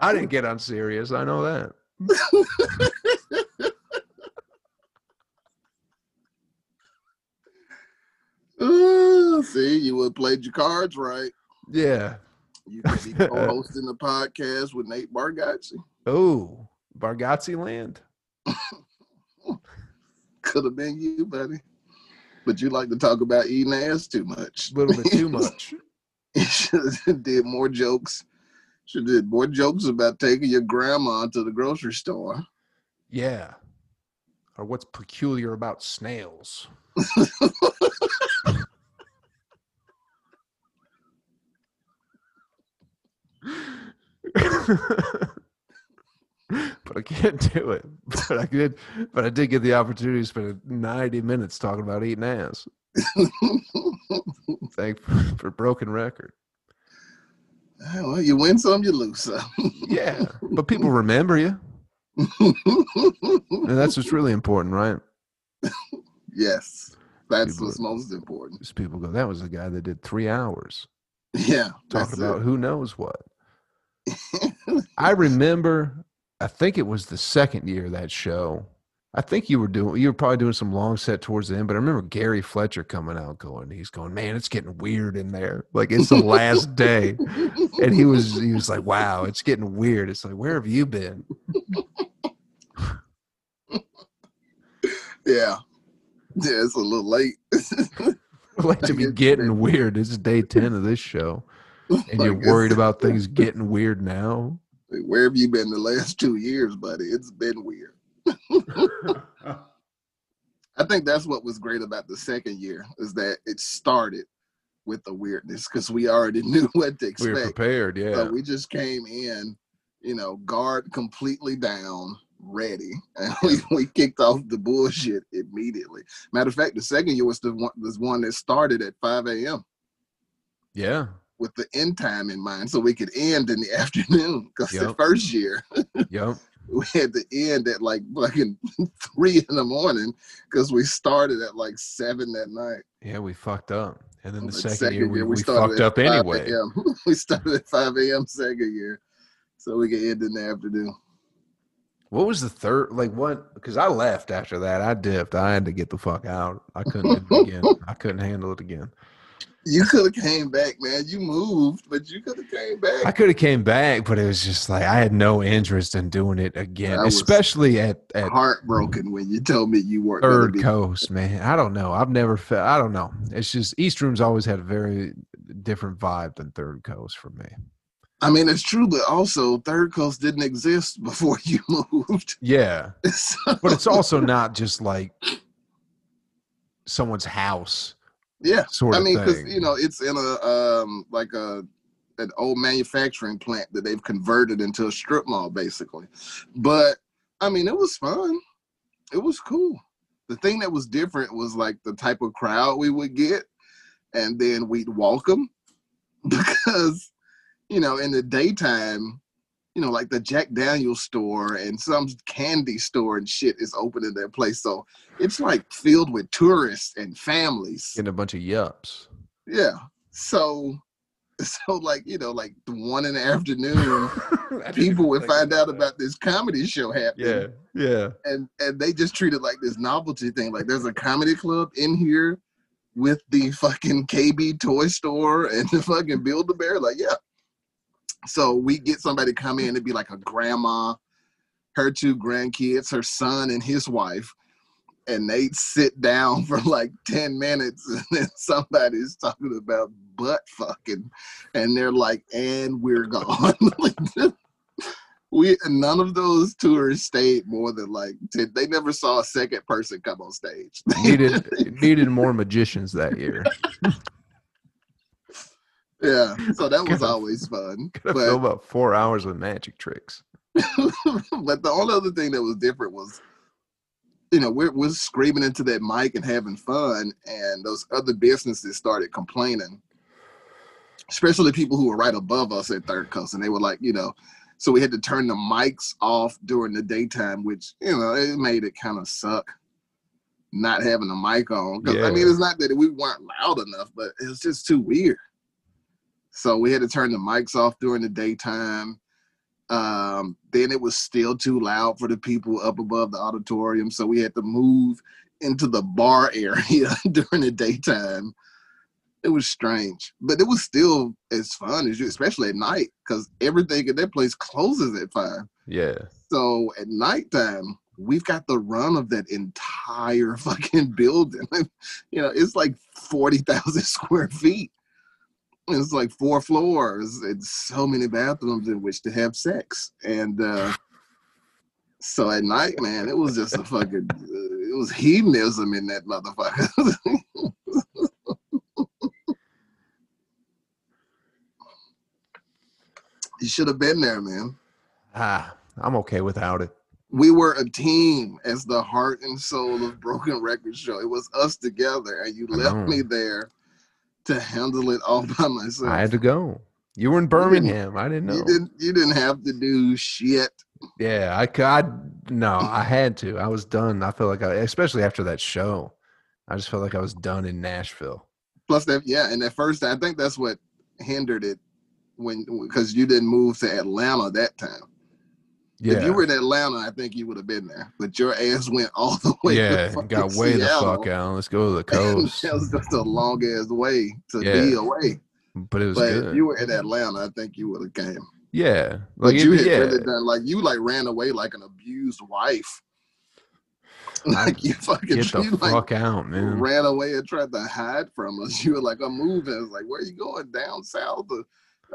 I didn't get on Sirius. I know that. Ooh, see, you would have played your cards right. Yeah. You could be co-hosting the podcast with Nate Bargatze. Oh, Bargatze land. Could have been you, buddy. But you like to talk about eating ass too much. A little bit too much. You should have did more jokes. Should have did more jokes about taking your grandma to the grocery store. Yeah. Or what's peculiar about snails? but I can't do it. But I did. But I did get the opportunity to spend 90 minutes talking about eating ass. Thank for broken record. well, you win some, you lose some. Yeah, but people remember you, and that's what's really important, right? yes, that's People- what's most important. People go, that was the guy that did three hours Yeah, talking about it. who knows what. I remember, I think it was the second year of that show. I think you were doing, you were probably doing some long set towards the end, but I remember Gary Fletcher coming out going, he's going, man, it's getting weird in there. Like it's the last day. And he was, he was like, wow, it's getting weird. It's like, where have you been? yeah, yeah, it's a little late. Like to be getting weird. It's day 10 of this show. And you're worried about things getting weird now. Where have you been the last two years, buddy? It's been weird. I think that's what was great about the second year is that it started with the weirdness because we already knew what to expect. We were prepared. Yeah. So we just came in, you know, guard completely down, ready, and we, we kicked off the bullshit immediately. Matter of fact, the second year was the one was one that started at 5 a.m. yeah. With the end time in mind, so we could end in the afternoon. Because the first year Yep. we had to end at like fucking three in the morning because we started at like seven that night. Yeah, we fucked up. And then the The second, year, we, we, started fucked up anyway. we started at 5 a.m. second year. So we could end in the afternoon. What was the third? Like what? Because I left after that. I dipped. I had to get the fuck out. I couldn't again. I couldn't handle it again. You could have came back, man. You moved, but you could have came back. I could have came back, but it was just like I had no interest in doing it again, especially at at Heartbroken when you told me you weren't Third be. Coast, man. I don't know. I've never felt. I don't know. It's just East Room's always had a very different vibe than Third Coast for me. I mean, it's true, but also Third Coast didn't exist before you moved. Yeah, So- but it's also not just like someone's house yeah. sort I of mean, because you know, it's in a um like a an old manufacturing plant that they've converted into a strip mall, basically. But I mean, it was fun. It was cool. The thing that was different was like the type of crowd we would get, and then we'd walk them because you know in the daytime. You know, like the Jack Daniels store and some candy store and shit is open in their place. So it's like filled with tourists and families. getting a bunch of yups. Yeah. So So like you know, like the one in the afternoon, people would find out about this comedy show happening. Yeah, yeah. and and they just treat it like this novelty thing. Like there's a comedy club in here with the fucking KB toy store and the fucking Build a Bear. Like yeah. So we get somebody come in to be like a grandma, her two grandkids, her son and his wife, and they sit down for like 10 minutes and then somebody's talking about butt fucking and they're like, and we're gone. we none of those tours stayed more than like 10, they never saw a second person come on stage. needed needed more magicians that year. Yeah, so that was always fun. Filled about four hours with magic tricks. but the only other thing that was different was you know, we're, we're screaming into that mic and having fun, and those other businesses started complaining, especially people who were right above us at Third Coast, and they were like, you know, so we had to turn the mics off during the daytime, which you know it made it kind of suck not having a mic on. Because yeah. I mean, it's not that we weren't loud enough, but it was just too weird. So we had to turn the mics off during the daytime. Um, then it was still too loud for the people up above the auditorium, so we had to move into the bar area during the daytime. It was strange, but it was still as fun as you, especially at night, because everything in that place closes at five. Yeah. So at nighttime, we've got the run of that entire fucking building. you know, it's like forty thousand square feet. It's like four floors and so many bathrooms in which to have sex. And uh, so at night, man, it was just a fucking, uh, it was hedonism in that motherfucker. you should have been there, man. Ah, I'm okay without it. We were a team as the heart and soul of Broken Record Show. It was us together, and you left me there to handle it all by myself. I had to go. You were in Birmingham. I didn't know. You didn't. You didn't have to do shit. Yeah, I could. No, I had to. I was done. I felt like I, especially after that show, I just felt like I was done in Nashville. Plus that, yeah, and at first, I think that's what hindered it when because you didn't move to Atlanta that time. Yeah. If you were in Atlanta, I think you would have been there. But your ass went all the way. Yeah, got way Seattle. the fuck out. Let's go to the coast. that was just a long ass way to yeah. be away. But it was but good. If you were in Atlanta, I think you would have came. Yeah, like but you had yeah. really done like you like ran away like an abused wife. Like you fucking get the you, fuck like, out, man. Ran away and tried to hide from us. You were like, I'm moving. It's like, where are you going? Down south? Or,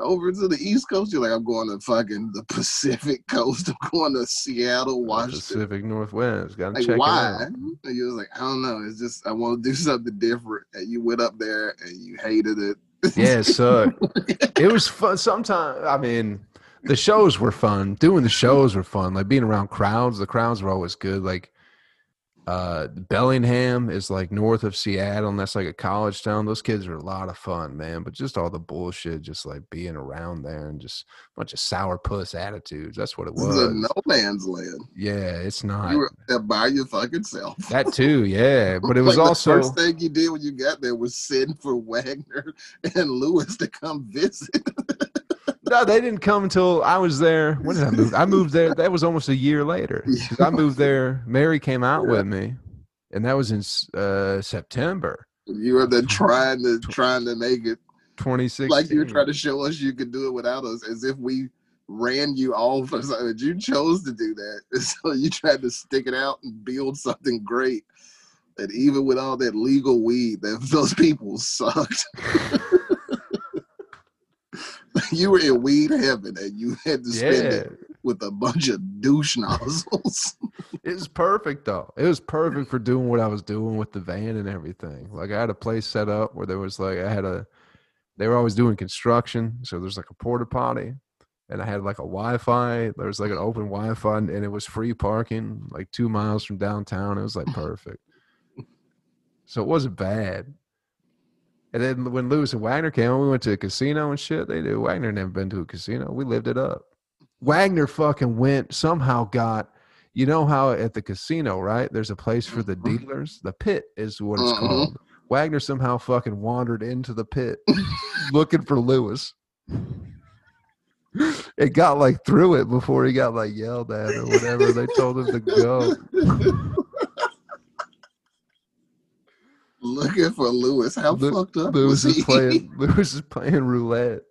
over to the East Coast. You're like, I'm going to fucking the Pacific Coast. I'm going to Seattle, Washington. Pacific Northwest. Got to like, check why? it out. And you was like, I don't know. It's just I want to do something different. And you went up there and you hated it. yeah, so it was fun. Sometimes, I mean, the shows were fun. Doing the shows were fun. Like being around crowds, the crowds were always good. Like uh bellingham is like north of seattle and that's like a college town. Those kids are a lot of fun man but just all the bullshit just like being around there and just a bunch of sourpuss attitudes that's what it was. no man's land. Yeah it's not. you were there by your fucking self. That too yeah but it was like also the first thing you did when you got there was send for wagner and lewis to come visit no, they didn't come until I was there. When did I move? I moved there. That was almost a year later. I moved there. Mary came out yeah. with me, and that was in uh, September. You were then trying to trying to make it 2016. Like you were trying to show us you could do it without us, as if we ran you off or something. You chose to do that, so you tried to stick it out and build something great. And even with all that legal weed, that those people sucked. you were in weed heaven and you had to spend yeah. it with a bunch of douche nozzles. it was perfect though. It was perfect for doing what I was doing with the van and everything. Like I had a place set up where there was like I had a they were always doing construction, so there's like a porta potty and I had like a Wi-Fi. There was like an open Wi-Fi and it was free parking like 2 miles from downtown. It was like perfect. so it wasn't bad. And then when Lewis and Wagner came, we went to a casino and shit. They did. Wagner never been to a casino. We lived it up. Wagner fucking went somehow got. You know how at the casino, right? There's a place for the mm-hmm. dealers. The pit is what it's mm-hmm. called. Wagner somehow fucking wandered into the pit looking for Lewis. It got like through it before he got like yelled at or whatever. They told him to go. Looking for Lewis. How Lu- fucked up Lewis was is he? playing. Lewis is playing roulette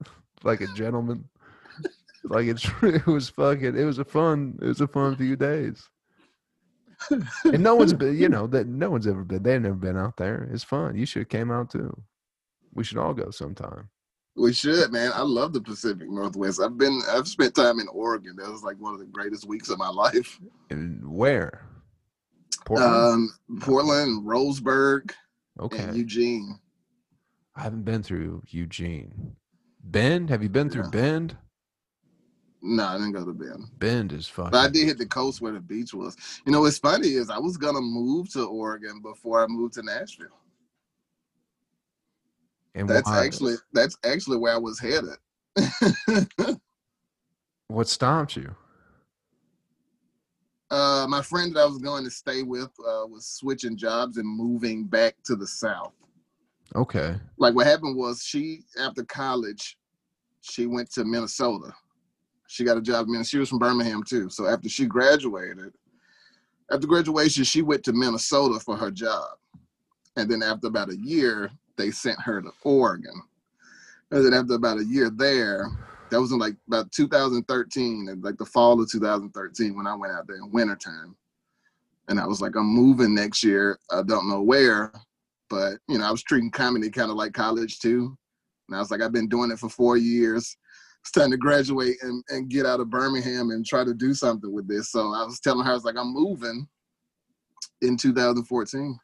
like a gentleman. Like it's it was fucking. It was a fun. It was a fun few days. And no one's been. You know that no one's ever been. They've never been out there. It's fun. You should have came out too. We should all go sometime. We should, man. I love the Pacific Northwest. I've been, I've spent time in Oregon. That was like one of the greatest weeks of my life. And where? Portland. Um, Portland, Roseburg, okay. and Eugene. I haven't been through Eugene. Bend? Have you been through Yeah. Bend? No, I didn't go to Bend. Bend is fucking. But I did hit the coast where the beach was. You know, what's funny is I was gonna move to Oregon before I moved to Nashville. and That's why? actually that's actually where I was headed. what stopped you. Uh, my friend that I was going to stay with uh, was switching jobs and moving back to the south. Okay. Like what happened was she after college, she went to Minnesota. She got a job in Minnesota. She was from Birmingham too. So after she graduated, after graduation, she went to Minnesota for her job. And then after about a year, they sent her to Oregon. And then after about a year there, that was in like about 2013, like the fall of 2013 when I went out there in wintertime. And I was like, I'm moving next year. I don't know where, but you know, I was treating comedy kind of like college too. And I was like, I've been doing it for four years. It's time to graduate and, and get out of Birmingham and try to do something with this. So I was telling her, I was like, I'm moving in 2014.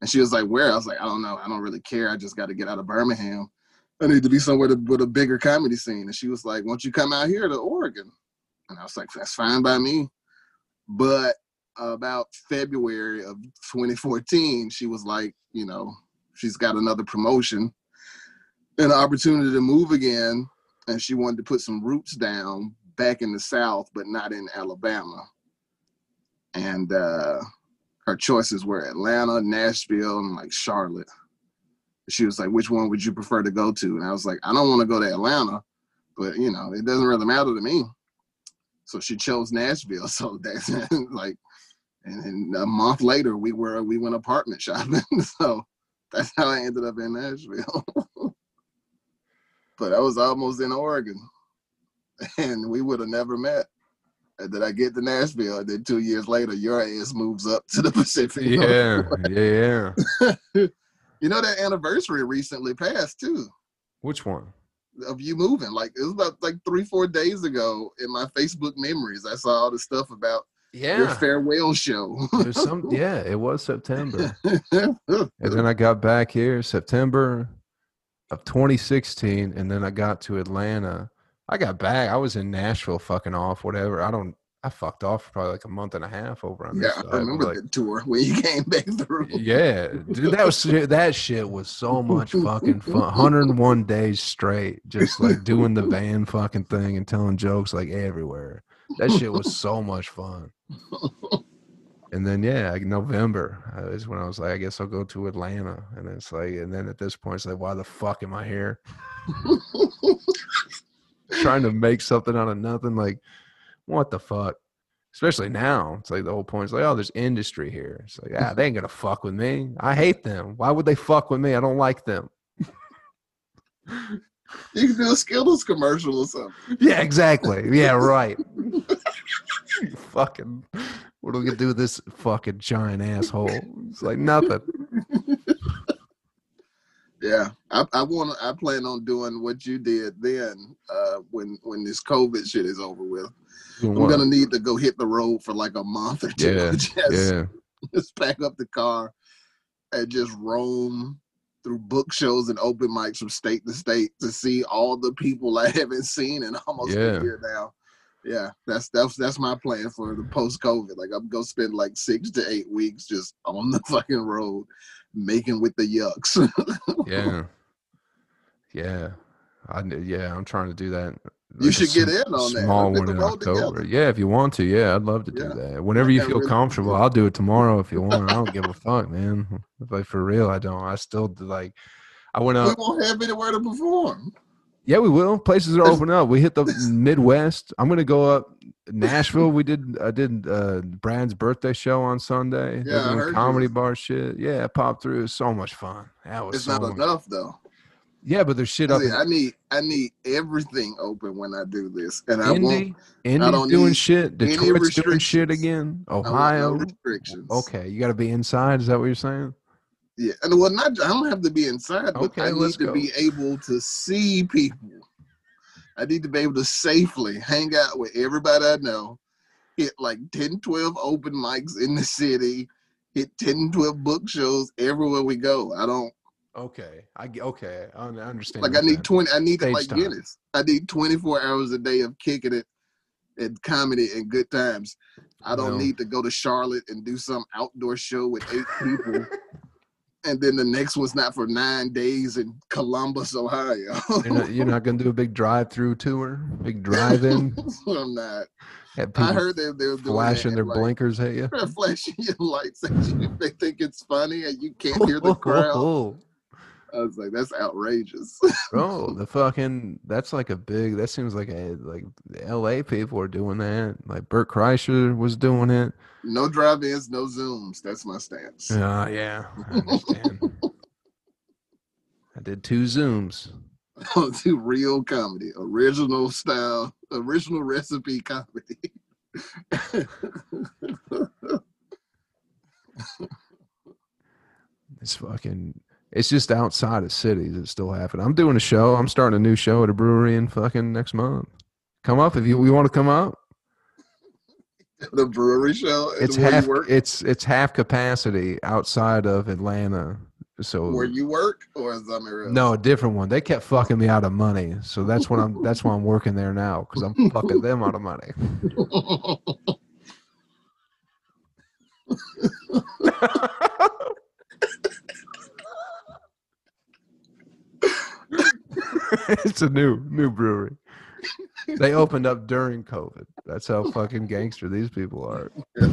And she was like, Where? I was like, I don't know. I don't really care. I just got to get out of Birmingham. I need to be somewhere to, with a bigger comedy scene. And she was like, Won't you come out here to Oregon? And I was like, That's fine by me. But about February of 2014, she was like, You know, she's got another promotion an opportunity to move again. And she wanted to put some roots down back in the South, but not in Alabama. And uh, her choices were Atlanta, Nashville, and like Charlotte. She was like, "Which one would you prefer to go to?" And I was like, "I don't want to go to Atlanta, but you know, it doesn't really matter to me." So she chose Nashville. So that's like, and, and a month later, we were we went apartment shopping. so that's how I ended up in Nashville. but I was almost in Oregon, and we would have never met. And then I get to Nashville, and then two years later, your ass moves up to the Pacific. Yeah. Northwest. Yeah. You know that anniversary recently passed too Which one? of you moving. Like it was about like three, four days ago in my Facebook memories. I saw all the stuff about yeah. your farewell show. Was some, yeah, it was September. And then I got back here September of 2016, and then I got to Atlanta. I got back. I was in Nashville, fucking off, whatever. I don't. I fucked off for probably like a month and a half over on yeah, this. I remember like, the tour when you came back through. yeah, dude, that was shit- that shit was so much fucking fun. 101 days straight, just like doing the van fucking thing and telling jokes like everywhere. That shit was so much fun. And then yeah, like November uh, is when I was like, I guess I'll go to Atlanta, and it's like, and then at this point, it's like, why the fuck am I here? Trying to make something out of nothing, like, what the fuck? Especially now, it's like the whole point is like, oh, there's industry here. It's like, ah, they ain't gonna fuck with me. I hate them. Why would they fuck with me? I don't like them. You can do a Skittles commercial or something. Yeah, exactly. Yeah, right. fucking, what do we gonna do with this fucking giant asshole? It's like nothing. Yeah, I, I want. I plan on doing what you did then. Uh, when when this COVID shit is over with, I'm gonna need to go hit the road for like a month or two. Yeah, just, Yeah, just pack up the car and just roam through book shows and open mics from state to state to see all the people I haven't seen in almost Yeah. a year now. Yeah, that's that's that's my plan for the post COVID. Like I'm gonna spend like six to eight weeks just on the fucking road, making with the yucks. yeah, yeah. I yeah, I'm trying to do that You like a should get in on that. Small one in October. together. Yeah, if you want to. Yeah, I'd love to do Yeah. that. Whenever you feel really comfortable. I'll do it tomorrow if you want. I don't give a fuck, man. If like for real, I don't. I still do, like. I went We up. won't have anywhere to perform. Yeah, we will. Places are opening up. We hit the Midwest. I'm gonna go up Nashville. We did. I did uh, Brad's birthday show on Sunday. Yeah, I you comedy was- bar shit. Yeah, I popped through. It was so much fun. That was It's so not much- enough though. Yeah, but there's shit I up I need I need everything open when I do this, and I won't. Indy. Indy's don't doing shit. Detroit's doing shit again. I Ohio. no restrictions. Okay, you got to be inside. Is that what you're saying? Yeah, and well, not I don't have to be inside, but Okay, I need to go. be able to see people. I need to be able to safely hang out with everybody I know, hit like 10, 12 open mics in the city, hit 10, 12 book shows everywhere we go. I don't Okay, I get- okay. I understand. like I need that- 20 I need to, like time. Guinness. I need 24 hours a day of kicking it and comedy and good times. I don't Well- need to go to Charlotte and do some outdoor show with eight people. And then the next one's not for nine days in Columbus, Ohio. You're not, you're not gonna do a big drive-through tour, big drive-in. I'm not. I heard they, they were doing flashing their like, blinkers at you. they're flashing your lights at you. They think it's funny and you can't hear the crowd. I was like, that's outrageous. oh, the fucking that's like a big. That seems like a like L.A. people are doing that. Like Bert Kreischer was doing it. No drive-ins, no zooms. That's my stance. Uh, yeah, I understand. I did two zooms. do real comedy, original style, original recipe comedy. It's fucking. It's just outside of cities. It's still happening. I'm doing a show. I'm starting a new show at a brewery in fucking next month. Come up if you we want to come up. the brewery show. It's half. It's it's half capacity outside of Atlanta. So where you work, or somewhere else? no, a different one. They kept fucking me out of money. So that's what I'm. That's why I'm working there now because I'm fucking them out of money. it's a new new brewery. They opened up during COVID. That's how fucking gangster these people are.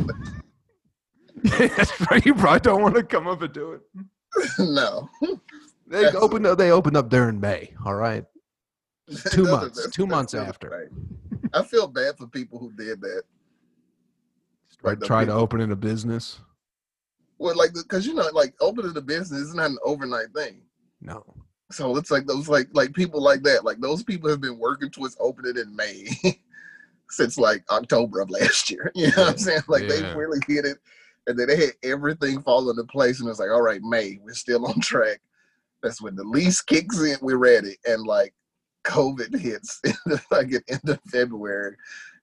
That's right. You probably don't want to come up and do it. no. They That's- opened up. They opened up during May. All right. Two months. Two months after. right. I feel bad for people who did that. Like try to open in a business. Well, like, because you know, like opening a business is not an overnight thing. No. So it's like those, like, like people like that. Like those people have been working towards opening in May since like October of last year. You know what I'm saying? Like they really hit it, and then they had everything fall into place, and it's like, all right, May, we're still on track. That's when the lease kicks in. We're ready, and like COVID hits, like at end of February,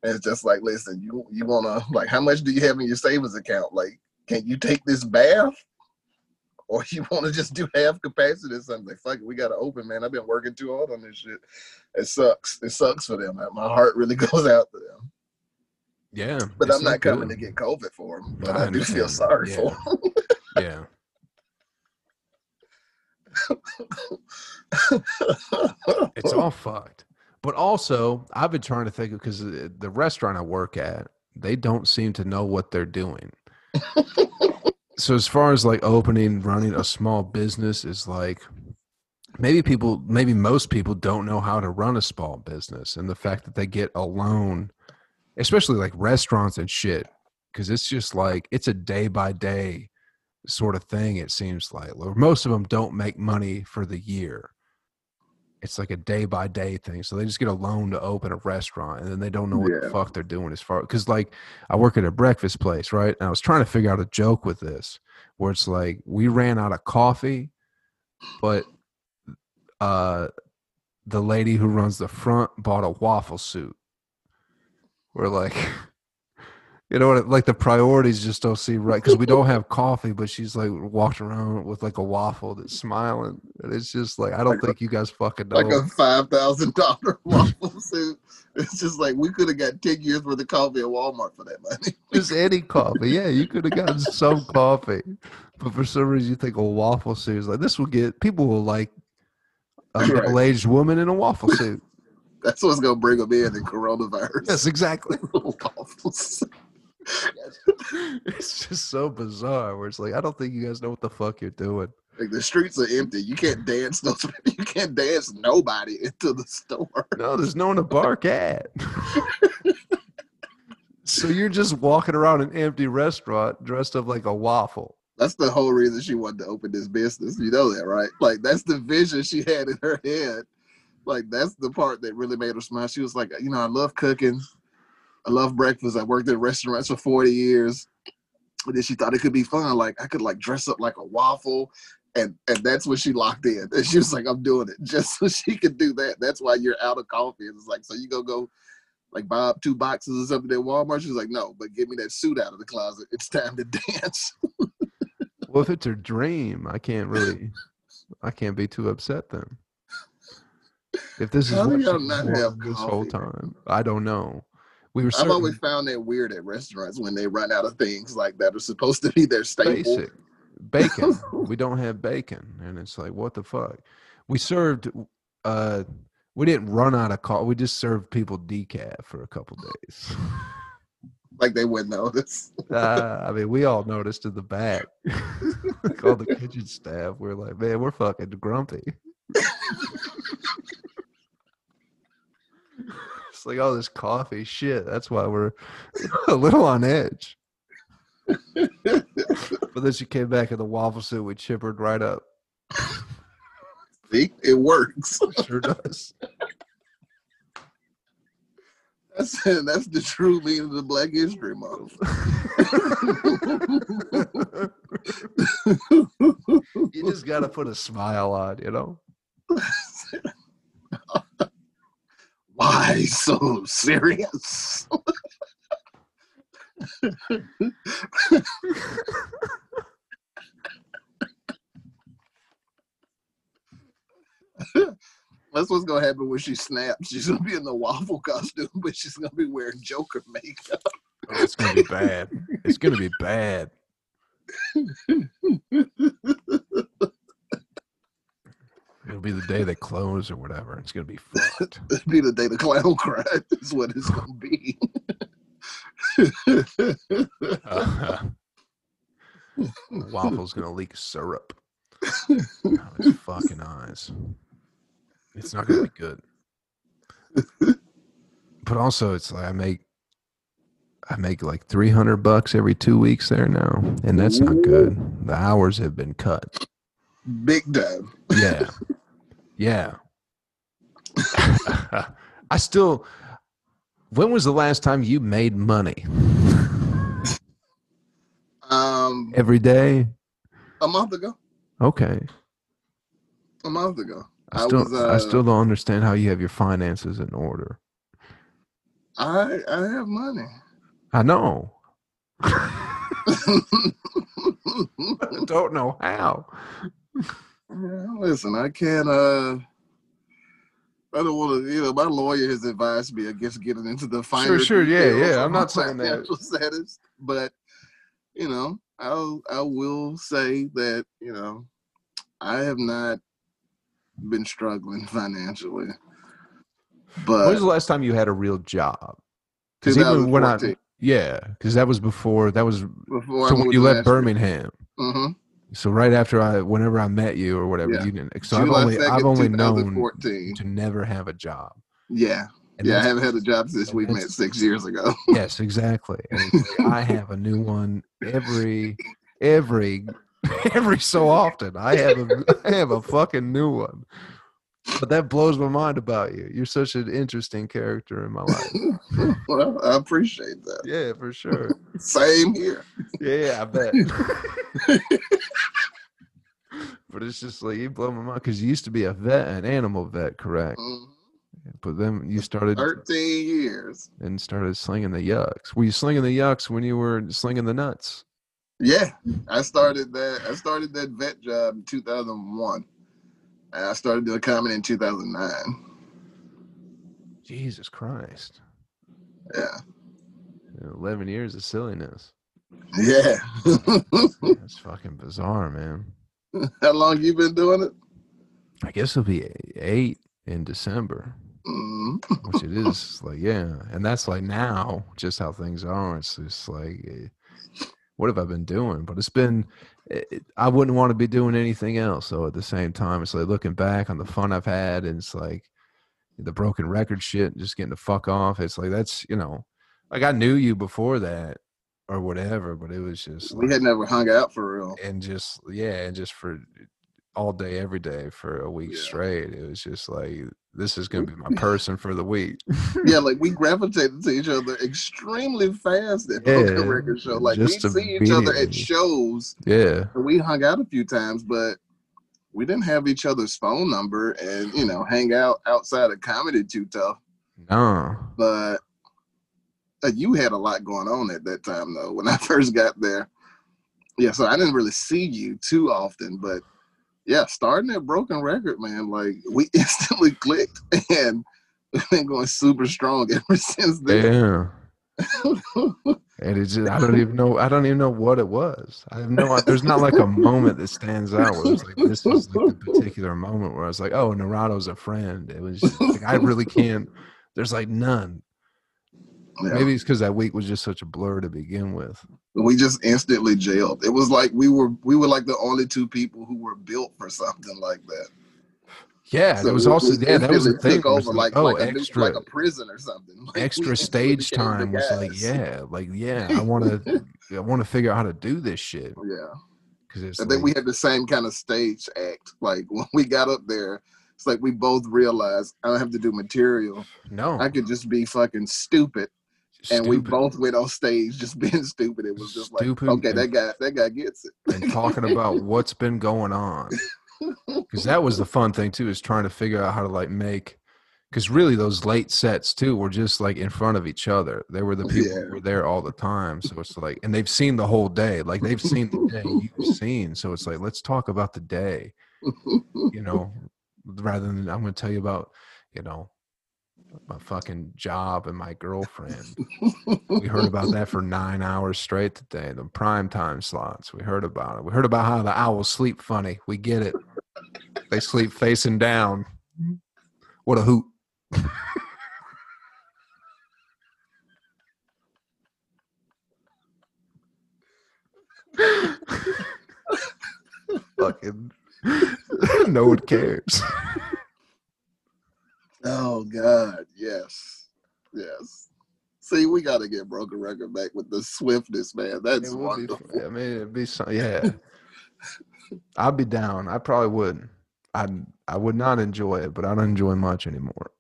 and it's just like, listen, you you wanna like, how much do you have in your savings account? Like, can you take this bath? Or you want to just do half capacity or something? Like, fuck it, we got to open, man. I've been working too hard on this shit. It sucks. It sucks for them. My heart really goes out to them. Yeah. But I'm not coming good. to get COVID for them. But I I, do feel sorry Yeah. for Yeah. It's all fucked. But also, I've been trying to think because uh, the restaurant I work at, they don't seem to know what they're doing. so as far as like opening, running a small business is like maybe people, maybe most people don't know how to run a small business, and the fact that they get a loan, especially like restaurants and shit, because it's just like it's a day by day sort of thing. It seems like most of them don't make money for the year it's like a day by day thing. So they just get a loan to open a restaurant and then they don't know what the fuck they're doing as far because like I work at a breakfast place, right? And I was trying to figure out a joke with this where it's like we ran out of coffee, but uh the lady who runs the front bought a waffle suit. We're like you know what like the priorities just don't seem right because we don't have coffee but she's like walked around with like a waffle that's smiling and it's just like i don't Like a- think you guys fucking know like a five thousand dollar waffle suit. It's just like we could have got ten years worth of coffee at Walmart for that money. just any coffee yeah you could have gotten some coffee but for some reason you think a waffle suit is like this will get people will like a Right. middle-aged woman in a waffle suit That's what's gonna bring them in in coronavirus. Yes, exactly. Waffles. it's just so bizarre. Where it's like, I don't think you guys know what the fuck you're doing. Like the streets are empty. You can't dance those. You can't dance nobody into the store. No, there's no one to bark at. so you're just walking around an empty restaurant dressed up like a waffle. That's the whole reason she wanted to open this business. You know that, right? Like that's the vision she had in her head. Like that's the part that really made her smile. She was like, you know, I love cooking. I love breakfast. I worked in restaurants for 40 years. And then she thought it could be fun. Like I could like dress up like a waffle. And and that's when she locked in. And she was like, I'm doing it just so she could do that. That's why you're out of coffee. And it's like, so you go go like buy up two boxes or something at Walmart. She's like, no, but get me that suit out of the closet. It's time to dance. Well, if it's her dream, I can't really, I can't be too upset then. If this is what she not have this whole time, I don't know. We were I've always found that weird at restaurants when they run out of things like that are supposed to be their staple. basic bacon. we don't have bacon, and it's like, what the fuck? We served. uh We didn't run out of coffee. We just served people decaf for a couple days. Like they wouldn't notice. Uh, I mean, we all noticed in the back. all the kitchen staff, we're like, man, we're fucking grumpy. It's like all this coffee shit. That's why we're a little on edge. but then she came back in the waffle suit. We chippered right up. See, it works. Sure does. That's that's the true meaning of the Black History Month. you just got to put a smile on, you know? Why so serious? That's what's gonna happen when she snaps. She's gonna be in the waffle costume, but she's gonna be wearing Joker makeup. Oh, it's going to be bad. It's going to be bad. It'll be the day they close or whatever. It's going to be fucked. It'll be the day the clown cried. Is what it's gonna be. Uh, waffle's going to leak syrup out of his fucking eyes. It's not going to be good. But also, it's like I make. I make like 300 bucks every two weeks there now, and that's not good. The hours have been cut. Big time. Yeah. Yeah. I still when was the last time you made money? Um, Every day? a month ago. Okay. A month ago. I I still was, I uh, still don't understand how you have your finances in order. I I have money. I know. I don't know how. Listen, I can't. Uh, I don't want to. You know, my lawyer has advised me against getting into the finer. sure, sure, yeah, yeah, I'm not saying that. financial status, but you know, I'll I will say that you know, I have not been struggling financially. But When was the last time you had a real job? Because even when I 2014, yeah, because that was before that was before so when you left. Birmingham. Mhm. So right after I, whenever I met you or whatever, Yeah. you didn't. So I've only, 2nd, I've only known 2014. to never have a job. Yeah, And yeah, I haven't had a job since we met six years ago. Yes, exactly. And I have a new one every, every, every so often. I have a, I have a fucking new one. But that blows my mind about you. You're such an interesting character in my life. well, I appreciate that. Yeah, for sure. Same here. Yeah, I bet. but it's just like you blow my mind because you used to be a vet, an animal vet, correct? Mhm. But then you started 13 years. and started slinging the yucks. Were you slinging the yucks when you were slinging the nuts? Yeah, I started that. I started that vet job in 2001. And I started doing comedy in 2009. Jesus Christ. Yeah, 11 years of silliness. yeah. That's fucking bizarre, man. How long you been doing it? I guess it'll be eight in December. hmm which it is like yeah and that's like now just how things are it's just like what have i been doing but it's been it, i wouldn't want to be doing anything else so at the same time it's like looking back on the fun i've had and it's like the broken record shit and just getting the fuck off it's like that's you know like i knew you before that or whatever but it was just We like, had never hung out for real. and just yeah and just for all day every day for a week Yeah. straight it was just like this is gonna be my person for the week Yeah, like we gravitated to each other extremely fast at Yeah, Broken Record Show. Like we see each other at shows yeah we hung out a few times, but we didn't have each other's phone number and you know hang out outside of comedy too tough. no But uh, you had a lot going on at that time though. When I first got there, yeah, so I didn't really see you too often, but yeah, starting at Broken Record, man, like we instantly clicked and we've been going super strong ever since then. yeah and it's just, i don't even know i don't even know what it was. I have no there's not like a moment that stands out where it's like this was like the particular moment where i was like oh Narado's a friend. It was just, like i really can't there's like none Yeah. maybe it's because that week was just such a blur to begin with we just instantly jailed. It was like we were we were like the only two people who were built for something like that. yeah So there was also yeah that was instantly thing it was over like, like oh like, a, extra like a prison or something. Like, extra stage time was like yeah like yeah i want to i want to figure out how to do this shit yeah. because I think like, we had the same kind of stage act. Like when we got up there, it's like we both realized I don't have to do material. no I could just be fucking stupid. And we both went on stage just being stupid. It was just like, okay, that guy, that guy gets it. and talking about what's been going on because that was the fun thing too is trying to figure out how to like make because really those late sets too were just like in front of each other they were the oh, people Yeah. who were there all the time so it's like and they've seen the whole day like they've seen the day you've seen so it's like let's talk about the day you know rather than i'm going to tell you about you know my fucking job and my girlfriend we heard about that for nine hours straight today. The prime time slots. We heard about it. We heard about how the owls sleep funny. We get it. They sleep facing down. What a hoot. Fucking no one cares. Oh God, yes, yes. See, we got to get broken record back with the swiftness, man. That's would be, wonderful. I mean, it'd be some, yeah. I'd be down. I probably would. I I would not enjoy it, but I don't enjoy much anymore.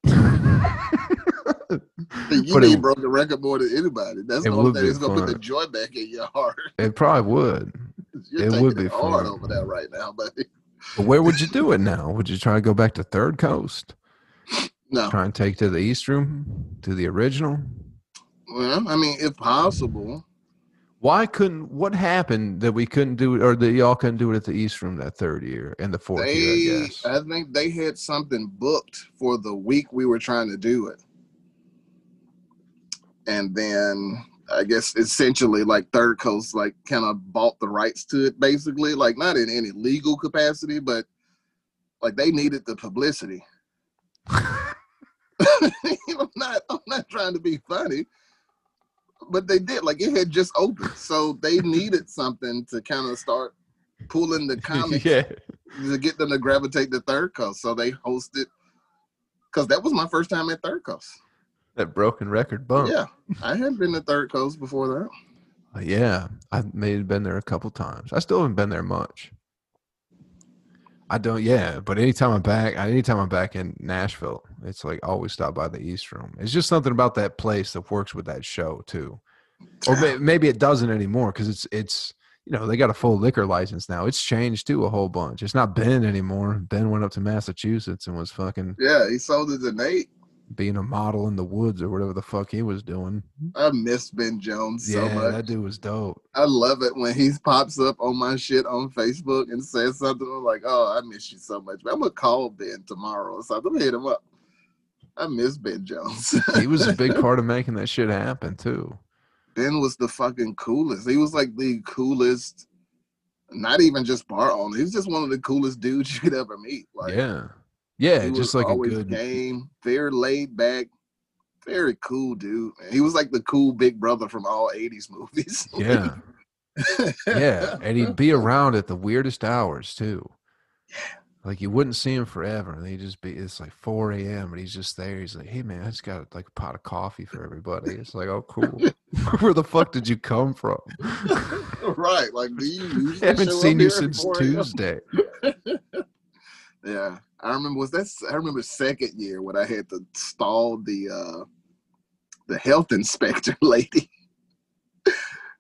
You but need it, broken record more than anybody. That's the only thing that's gonna put the joy back in your heart. it probably would. You're It would be hard fun. over that right now, buddy. But where would you do it now? Would you try to go back to Third Coast? No, Try and take to the East Room, mm-hmm. to the original? well, I mean, if possible, Why couldn't? What happened that we couldn't do it, or that y'all couldn't do it at the East Room that third year and the fourth they, year? I guess. I think they had something booked for the week we were trying to do it, and then I guess essentially like Third Coast like kind of bought the rights to it, basically, like not in any legal capacity, but like they needed the publicity. I'm not I'm not trying to be funny, but they did. Like it had just opened, so they needed something to kind of start pulling the comics yeah. to get them to gravitate to Third Coast. So they hosted because that was my first time at Third Coast. That broken record bump. Yeah, I had been to Third Coast before that. Uh, Yeah, I may have been there a couple times. I still haven't been there much. I don't. Yeah, but anytime I'm back, anytime I'm back in Nashville, it's like always stop by the East Room. It's just something about that place that works with that show too. Or maybe it doesn't anymore because it's it's you know they got a full liquor license now. It's changed too a whole bunch. It's not Ben anymore. Ben went up to Massachusetts and was fucking Yeah, he sold it to Nate. Being a model in the woods or whatever the fuck he was doing. I miss Ben Jones so yeah, much. that dude was dope. I love it when he pops up on my shit on Facebook and says something I'm like, "Oh, I miss you so much." But I'm gonna call Ben tomorrow or something. I'm gonna hit him up. I miss Ben Jones. He was a big part of making that shit happen too. Ben was the fucking coolest. He was like the coolest. Not even just bar owner. He was just one of the coolest dudes you could ever meet. Like, yeah. Yeah, He just like a always good. game, very laid back, very cool dude. Man. He was like the cool big brother from all '80s movies. Yeah, yeah, and he'd be around at the weirdest hours too. Like you wouldn't see him forever, and he'd just be. It's like 4 a.m. and he's just there. He's like, "Hey man, I just got like a pot of coffee for everybody." It's like, "Oh, cool. Where the fuck did you come from? right. Like, do you haven't seen you since Tuesday." Yeah, I remember. Was that? I remember second year when I had to stall the uh the health inspector lady.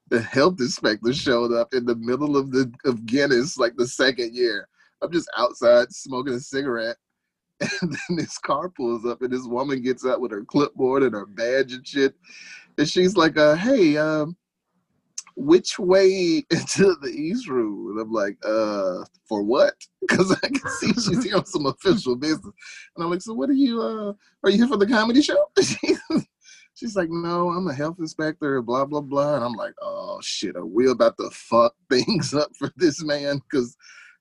the health inspector showed up in the middle of the of Guinness, like the second year. I'm just outside smoking a cigarette, and then this car pulls up, and this woman gets out with her clipboard and her badge and shit, and she's like, "Uh, hey, um." Which way into the East Room? And I'm like, uh, for what? Because I can see she's here on some official business. And I'm like, so what are you, uh, are you here for the comedy show? She's like, no, I'm a health inspector, blah, blah, blah. And I'm like, oh shit, are we about to fuck things up for this man? Because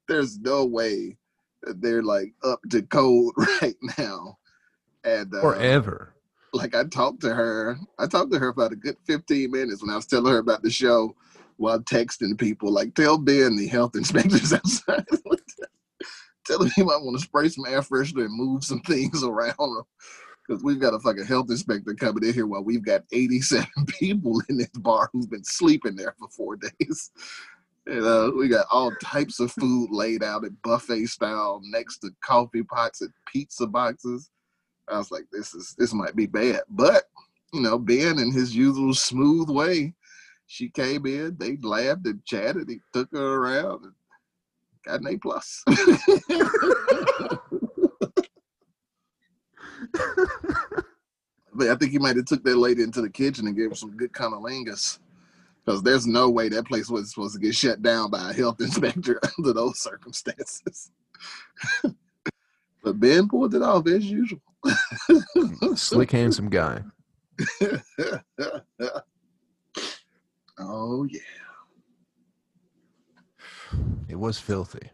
there's no way that they're like up to code right now. And uh, Forever. Like I talked to her, I talked to her about a good 15 minutes when I was telling her about the show while texting people. Like, tell Ben the health inspectors outside. tell him might want to spray some air freshener and move some things around. Because we've got a fucking health inspector coming in here while we've got 87 people in this bar who've been sleeping there for four days. And uh, we got all types of food laid out at buffet style next to coffee pots and pizza boxes. I was like, this is this might be bad. But, you know, Ben in his usual smooth way, she came in, they laughed and chatted, he took her around and got an A plus. but I think he might have took that lady into the kitchen and gave her some good cunnilingus. Because there's no way that place was supposed to get shut down by a health inspector under those circumstances. but Ben pulled it off as usual. Mm, slick, handsome guy. oh yeah. It was filthy.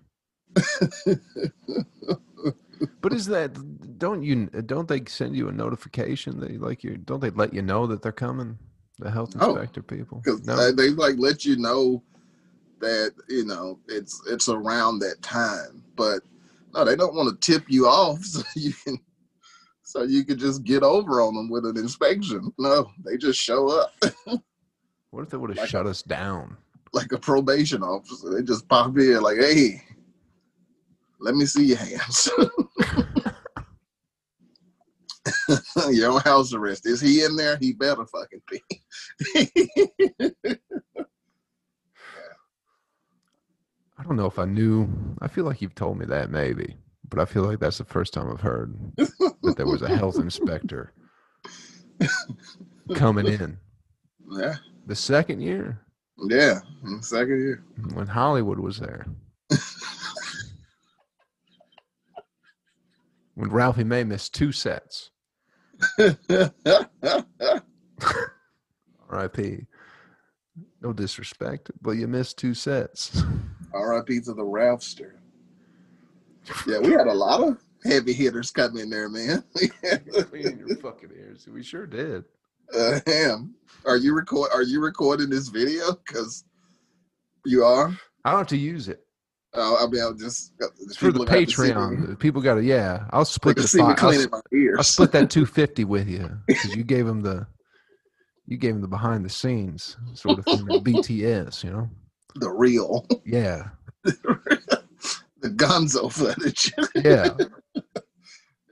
But is that don't you don't they send you a notification that like you don't they let you know that they're coming? The health Oh, inspector people. because No. they, they like let you know that you know it's it's around that time but no they don't want to tip you off so you can so you could just get over on them with an inspection. No they just show up. What if they would have like- shut us down? like a probation officer. They just pop in like hey let me see your hands. You're house arrest. Is he in there? He better fucking be. I don't know if I knew. I feel like you've told me that maybe, but I feel like that's the first time I've heard that there was a health inspector coming in. yeah The second year yeah second year when Hollywood was there. when Ralphie May missed two sets. R.I.P. No disrespect, but you missed two sets. R.I.P. to the Ralphster. Yeah, we had a lot of heavy hitters come in there, man. Clean your fucking ears. We sure did. uh, damn. Are you record? Are you recording this video? Because you are. I don't have to use it. Uh, I mean, I'll just It's for the Patreon. People got to, yeah. I'll split the see me fi- I'll, cleaning my ears. I'll split that 250 with you because you gave them the, you gave him the behind the scenes sort of thing, BTS, you know? the real, Yeah. The Gonzo footage. Yeah.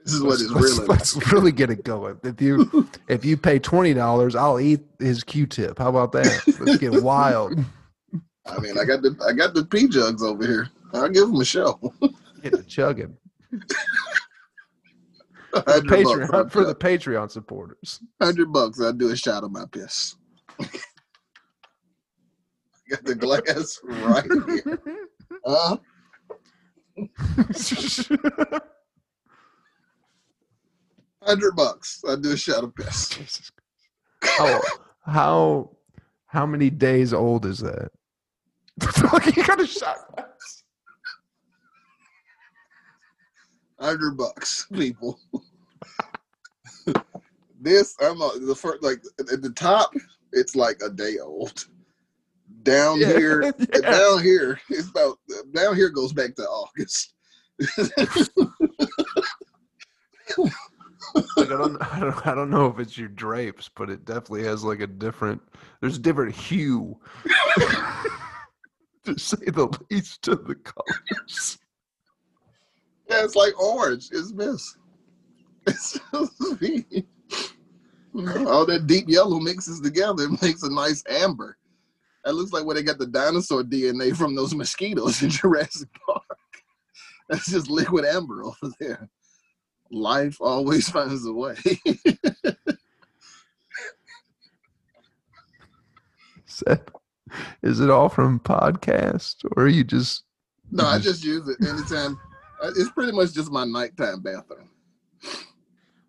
this is what let's, it's let's- really. let's really get it going. If you if you pay twenty dollars, I'll eat his Q-tip. How about that? Let's get wild. I mean, I got the I got the P jugs over here. I'll give him a show. Get to chugging. Patreon I'll for the Patreon supporters. hundred bucks. I'll do a shot of my piss. got the glass right here. Uh, hundred bucks. I'll do a shot of piss. How how how many days old is that? Fuck, you got a shot glass. hundred bucks, people. this I'm a, the first like at the top, it's like a day old. Down Yeah, here, yeah. down here, it's about down here goes back to August. I don't, I don't, I don't know if it's your drapes, but it definitely has like a different. There's a different hue, to say the least, to the colors. Yeah, it's like orange. It's this. It's me. All that deep yellow mixes together and makes a nice amber. That looks like where they got the dinosaur DNA from those mosquitoes in Jurassic Park. That's just liquid amber over there. Life always finds a way. Is, it all from podcast, or are you just? no, I just use it anytime. It's pretty much just my nighttime bathroom.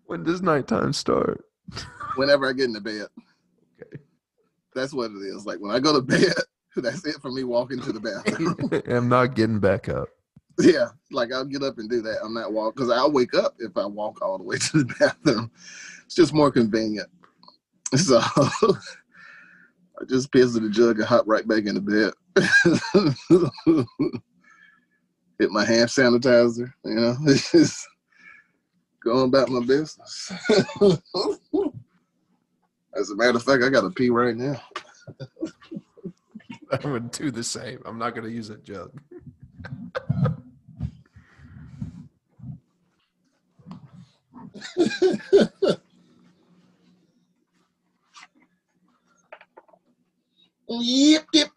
When does nighttime start? Whenever I get into bed. That's what it is. Like when I go to bed, that's it for me walking to the bathroom. I'm not getting back up. Yeah, like I'll get up and do that. I'm not walk because I'll wake up if I walk all the way to the bathroom. It's just more convenient. So I just piss in the jug and hop right back into bed. Hit my hand sanitizer, you know, just going about my business. As a matter of fact, I got to pee right now. I'm gonna do the same. I'm not gonna use that jug. Yep, dip,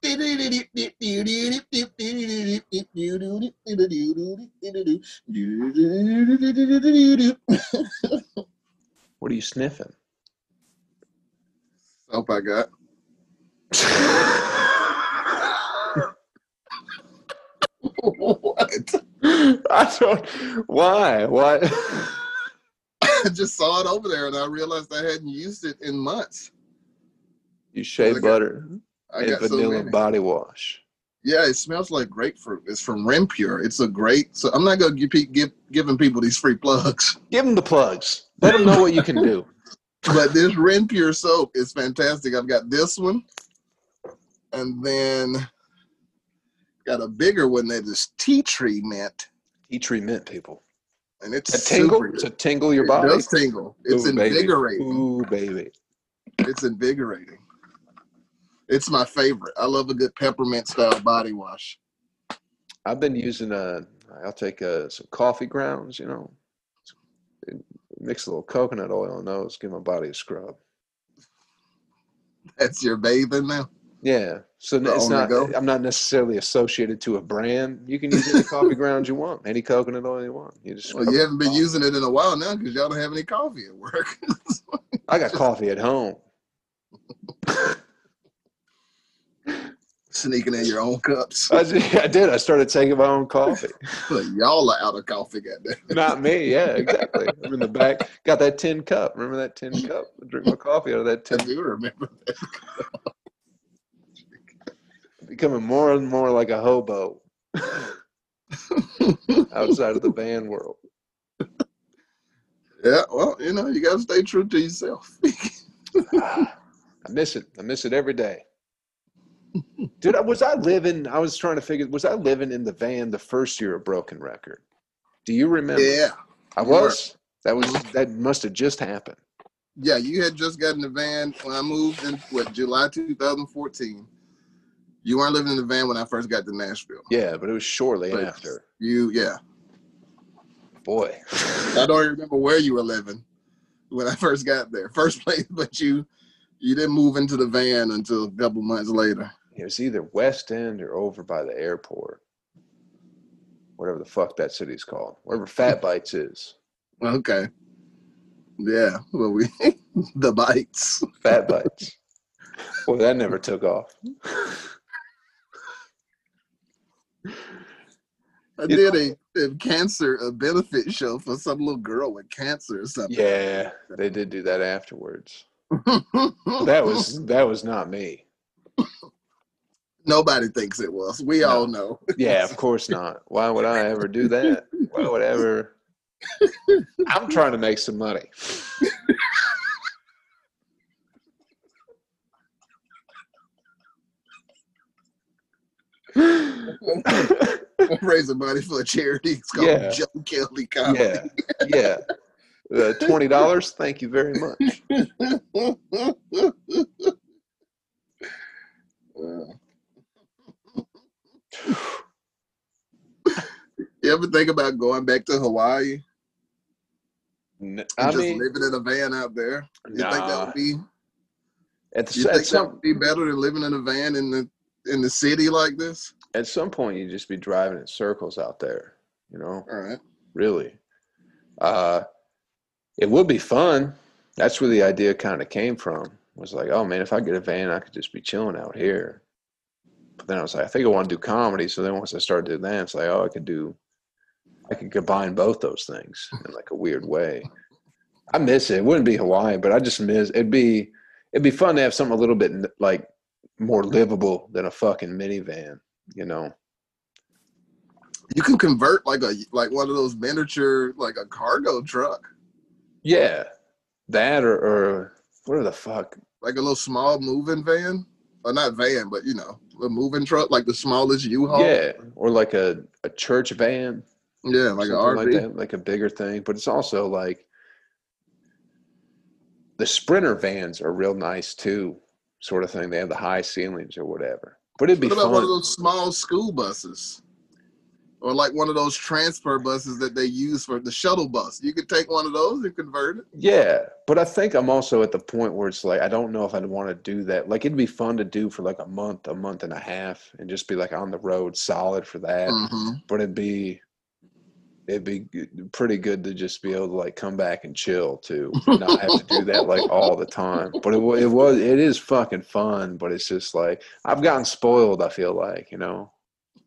What are you sniffing? Soap I got. what? I don't. Why? Why? I just saw it over there and I realized I hadn't used it in months. You shea Okay. butter I and got so vanilla many. body wash. Yeah, it smells like grapefruit. It's from Rempure. It's a great. So I'm not gonna give, give giving people these free plugs, Give them the plugs. Let them know what you can do. but this Rempure soap is fantastic. I've got this one, and then got a bigger one that is tea tree mint, Tea tree mint, people. and it's A tingle super good. to tingle your body. It does tingle. It's Ooh, baby. invigorating. Ooh, baby. It's invigorating. It's my favorite. I love a good peppermint style body wash. I've been using uh I'll take uh, some coffee grounds, you know, mix a little coconut oil in those, give my body a scrub. That's your bathing now. Yeah, so The it's not. go? I'm not necessarily associated to a brand. You can use any coffee grounds you want, any coconut oil you want. You just. Well, you haven't been using it in a while now because y'all don't have any coffee at work. I got coffee at home. Sneaking in your own cups. I did, I did. I started taking my own coffee. Y'all are out of coffee, goddamn. Not me. Yeah, exactly. I'm in the back. Got that tin cup. Remember that tin cup? I drink my coffee out of that I tin. do remember that. Becoming more and more like a hobo outside of the band world. Yeah, well, you know, you gotta stay true to yourself. Ah, I miss it. I miss it every day. Dude, I- was I living? I was trying to figure. Was I living in the van the first year of Broken Record? Do you remember? yeah. I was. That was. That must have just happened. Yeah, you had just gotten the van when I moved in what July 2014. You weren't living in the van when I first got to Nashville. Yeah, but it was shortly But after. You yeah. Boy, I don't remember where you were living when I first got there. First place, but you you didn't move into the van until a couple months later. It was either West End or over by the airport, whatever the fuck that city's called, wherever Fat Bites is. Okay. Yeah. Well we the bites. Fat Bites. Boy, that never took off. I did a, a cancer a benefit show for some little girl with cancer or something. Yeah, they did do that afterwards. That was that was not me. Nobody thinks it was. We all know. Yeah, of course not. Why would I ever do that? Why would I ever? I'm trying to make some money. Raising money for a charity. It's called Yeah. Joe Kelly Comedy. yeah, yeah. Uh, Twenty dollars. Thank you very much. you ever think about going back to Hawaii N- and I just mean, living in a van out there? You think that would be? At, the, You think that would be better than living in a van in the in the city like this? at some point, you'd just be driving in circles out there. You know, All right. really. Uh, it would be fun. That's where the idea kind of came from. Was like, oh man, if I get a van, I could just be chilling out here. Then I was like, I think I want to do comedy. So then once I started doing that, it's like, oh, I could do, I could combine both those things in like a weird way. I miss it. It wouldn't be Hawaii, but I just miss. It'd be, it'd be fun to have something a little bit like more livable than a fucking minivan. You know? You can convert like a like one of those miniature like a cargo truck, Yeah, that or or what the fuck? like a little small moving van, or not van, but you know, a moving truck, like the smallest U-Haul. Yeah, or like a, a church van, yeah, like an something like RV. that, like a bigger thing. But it's also like the Sprinter vans are real nice too, sort of thing. They have the high ceilings or whatever. But it'd be What about one of those small school buses? Or like one of those transfer buses that they use for the shuttle bus. You could take one of those and convert it. Yeah, but I think I'm also at the point where it's like I don't know if I'd want to do that. Like it'd be fun to do for like a month, a month and a half, and just be like on the road, solid for that. hmm but it'd be it'd be pretty good to just be able to like come back and chill too not have to do that like all the time but it, it was it is fucking fun but it's just like i've gotten spoiled i feel like you know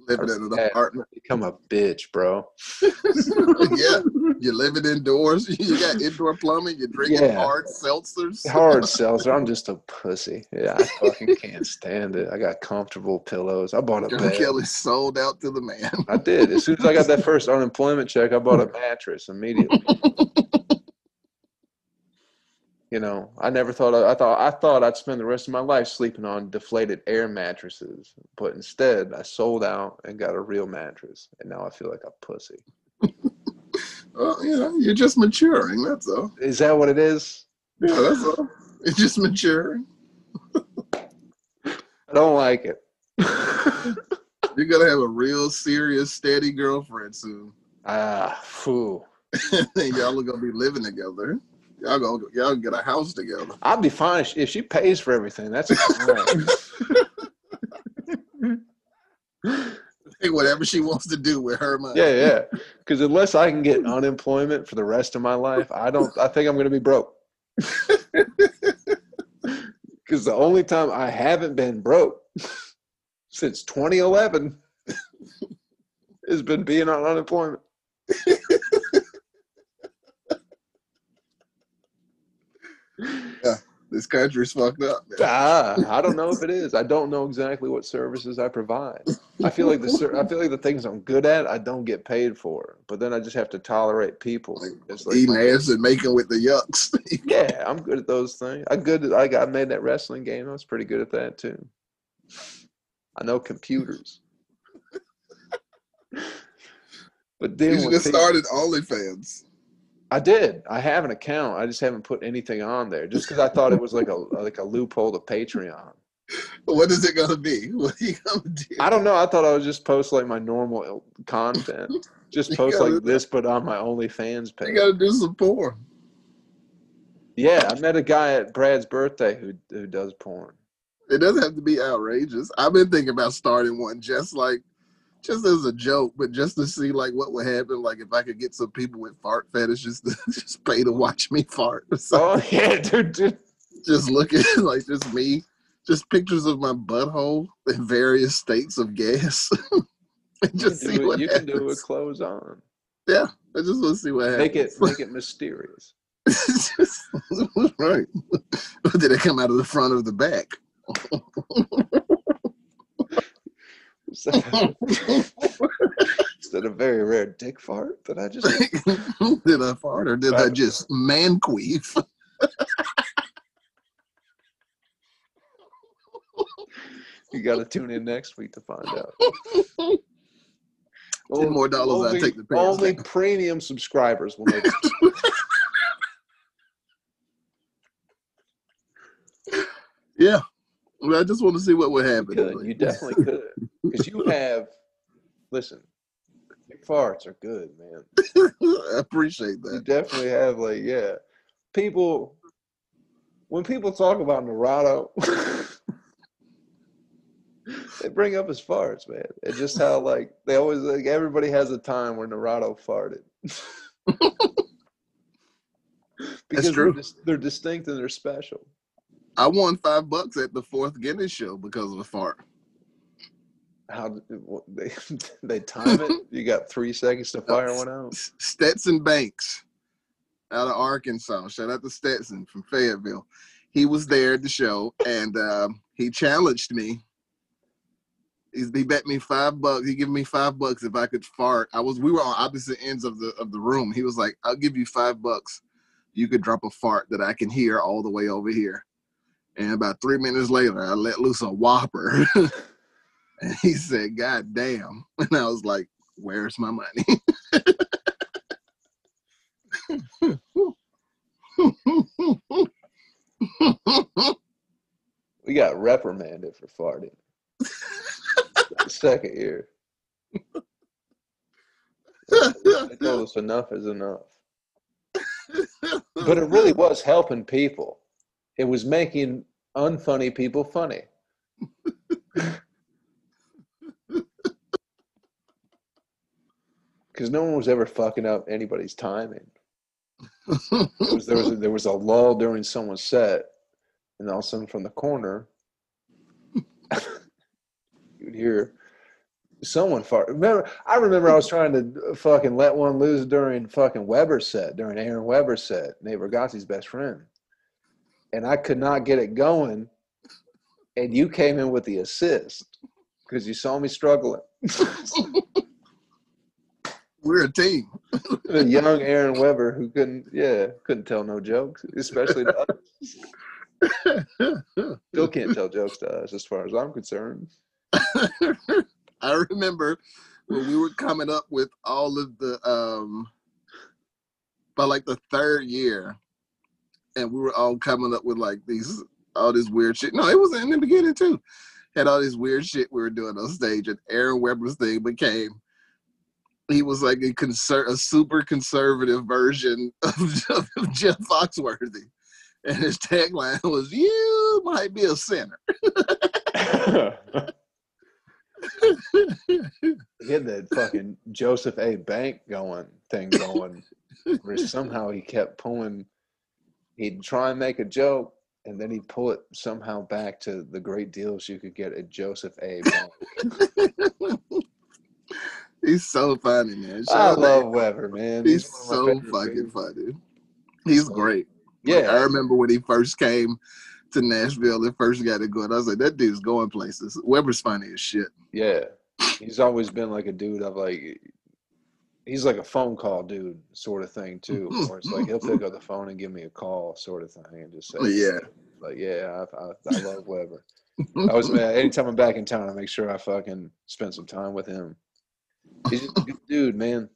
Living in an apartment. become a bitch bro yeah. You're living indoors. You got indoor plumbing. You're drinking Yeah. hard seltzers. hard seltzer i'm just a pussy yeah i fucking can't stand it i got comfortable pillows i bought a John bed Kelly sold out to the man. i did as soon as i got that first unemployment check i bought a mattress immediately You know, I never thought I, thought I thought I'd spend the rest of my life sleeping on deflated air mattresses, but instead I sold out and got a real mattress, and now I feel like a pussy. Well, you know, you're just maturing. That's all. Is that what it is? Yeah, that's all. It's just maturing. I don't like it. You're gonna have a real serious, steady girlfriend soon. ah, fool. y'all are gonna be living together. Y'all gonna y'all get a house together. I'll be fine if she, pays for everything. That's. Hey, whatever she wants to do with her money. yeah, yeah. Because unless I can get unemployment for the rest of my life, I don't. I think I'm going to be broke. Because the only time I haven't been broke since 2011 has been being on unemployment. This country's fucked up. man. Ah, I don't know if it is. I don't know exactly what services I provide. I feel like the I feel like the things I'm good at, I don't get paid for. But then I just have to tolerate people. It's like, Eating ass and making with the yucks. yeah, I'm good at those things. I good. At, I got made that wrestling game. I was pretty good at that too. I know computers. but you then should when have people- started OnlyFans. I did. I have an account. I just haven't put anything on there, just because I thought it was like a like a loophole to Patreon. What is it gonna be? What are you gonna do? I don't know. I thought I would just post like my normal uh, content. Just post gotta- like this, but on my OnlyFans page. You gotta do some porn. Yeah, I met a guy at Brad's birthday who who does porn. It doesn't have to be outrageous. I've been thinking about starting one just like just as a joke, but just to see like what would happen, like if I could get some people with fart fetishes to just pay to watch me fart. So Oh yeah, dude, dude. just look at like just me, just pictures of my butthole in various states of gas. and just see what you can do it with clothes on. Yeah, I just want to see what Make it make it mysterious. right. Did it come out of the front or the back? Is that, is that a very rare dick fart that I just? did I fart or did I just man queef? You got to tune in next week to find out. Ten more dollars, Only, I take the pants only down. premium subscribers will know. Yeah. Well, I just want to see what would happen. could. You definitely could. Because you have, listen, your farts are good, man. I appreciate that. You definitely have, like, yeah. People, when people talk about Narado, they bring up his farts, man. It's just how, like, they always, like, everybody has a time where Narado farted. because they're, true. dis- they're distinct and they're special. I won five bucks at the fourth Guinness show because of a fart. How they they time it? You got three seconds to fire one out. Stetson Banks out of Arkansas. Shout out to Stetson from Fayetteville. He was there at the show and um, he challenged me. He's, he bet me five bucks. He gave me five bucks if I could fart. I was we were on opposite ends of the of the room. He was like, "I'll give you five bucks. You could drop a fart that I can hear all the way over here." And about three minutes later, I let loose a whopper, and he said, "God damn!" And I was like, "Where's my money?" We got reprimanded for farting. Second year. They told us enough is enough. But it really was helping people. It was making unfunny people funny. Because no one was ever fucking up anybody's timing. Was, there was a, there was a lull during someone's set, and all of a sudden from the corner, you'd hear someone fart. Remember, I remember I was trying to fucking let one loose during fucking Weber's set, during Aaron Weber's set, Nate Bargatze's best friend, and I could not get it going. And you came in with the assist because you saw me struggling. We're a team. a young Aaron Weber who couldn't, yeah, couldn't tell no jokes, especially to us. Still can't tell jokes to us, as far as I'm concerned. I remember when we were coming up with all of the um by like the third year, and we were all coming up with like these all this weird shit. No, it was in the beginning too. Had all this weird shit we were doing on stage, and Aaron Weber's thing became he was like a conser- a super conservative version of, of Jeff Foxworthy. And his tagline was, You might be a sinner. he had that fucking Joseph A. Bank going thing going, where somehow he kept pulling. He'd try and make a joke, and then he'd pull it somehow back to the great deals you could get at Joseph A. He's so funny, man. I Shout out to love Weber, man. He's my so fucking dudes. funny. He's great. Yeah, Like, I remember when he first came to Nashville and first got it going. I was like, that dude's going places. Weber's funny as shit. Yeah, he's always been like a dude of like, he's like a phone call dude sort of thing too. Mm-hmm. Where it's like he'll pick mm-hmm. up the phone and give me a call sort of thing and just oh, say, Yeah. like yeah, I, I, I love Weber. I was man, anytime I'm back in town, I make sure I fucking spend some time with him. He's just a good dude, man.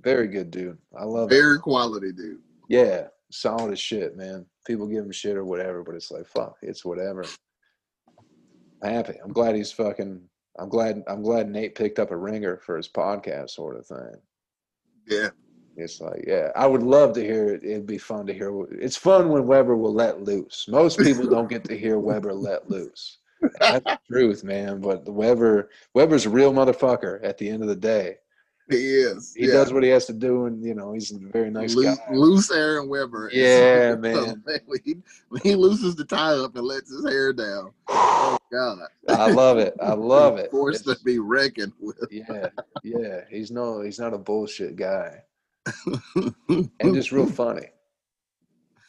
Very good dude. I love. Very quality dude. Yeah, solid as shit, man. People give him shit or whatever, but it's like fuck, it's whatever. I'm happy. I'm glad he's fucking. I'm glad. I'm glad Nate picked up a ringer for his podcast, sort of thing. Yeah. It's like, yeah, I would love to hear it. It'd be fun to hear. It's fun when Weber will let loose. Most people don't get to hear Weber let loose. That's the truth, man. But Weber, Weber's a real motherfucker. At the end of the day, He is. he yeah. does what he has to do, and you know, he's a very nice loose, guy. loose Aaron Weber. Yeah, man. when, he, he looses the tie up and lets his hair down. Oh God. I love it. I love it. Forced to be reckoned with. yeah, yeah. He's no, he's not a bullshit guy, and just real funny.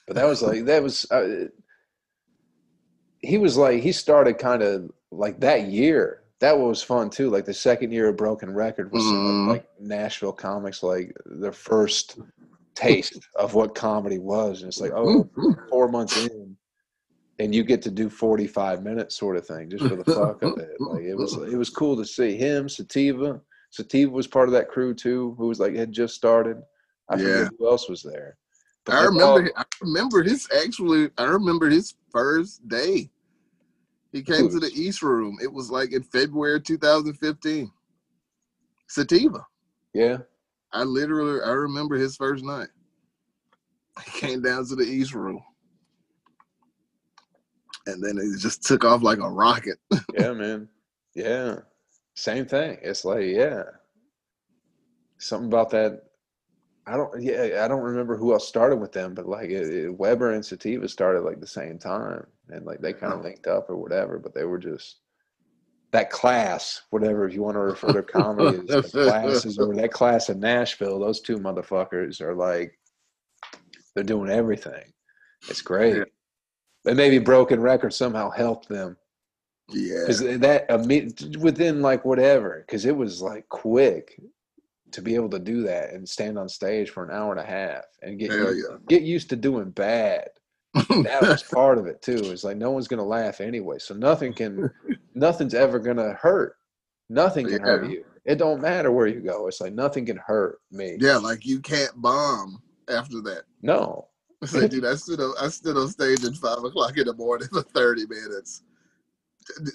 But that was like that was. Uh, he was like he started kind of like that year. That was fun too. Like the second year of Broken Record was Mhm. like Nashville comics, like their first taste of what comedy was. And it's like, oh, four months in, and you get to do forty five minutes, sort of thing, just for the fuck of it. Like it was, it was cool to see him, Sativa. Sativa was part of that crew too, who was like had just started. I Yeah. forget who else was there. But I remember. all- I remember his actually. I remember his first day. He came to the East Room. It was like in February 2015. Sativa. yeah, I literally. I remember his first night. He came down to the East Room, and then it just took off like a rocket. yeah, man. Yeah. Same thing. It's like, yeah. Something about that. I don't, yeah, I don't remember who else started with them, but like it, it- Weber and Sativa started like the same time. And like they kind of linked up or whatever, but they were just that class, whatever, if you want to refer to comedy as classes or that class in Nashville, those two motherfuckers are like, they're doing everything. It's great. Yeah. And maybe Broken Record somehow helped them Yeah. because that within like whatever because it was like quick to be able to do that and stand on stage for an hour and a half and get Hell u- yeah. get used to doing bad that was part of it too it's like no one's gonna laugh anyway so nothing can nothing's ever gonna hurt nothing can hurt you it don't matter where you go it's like nothing can hurt me yeah, like you can't bomb after that. no It's like, dude, I stood on, I stood on stage at five o'clock in the morning for thirty minutes,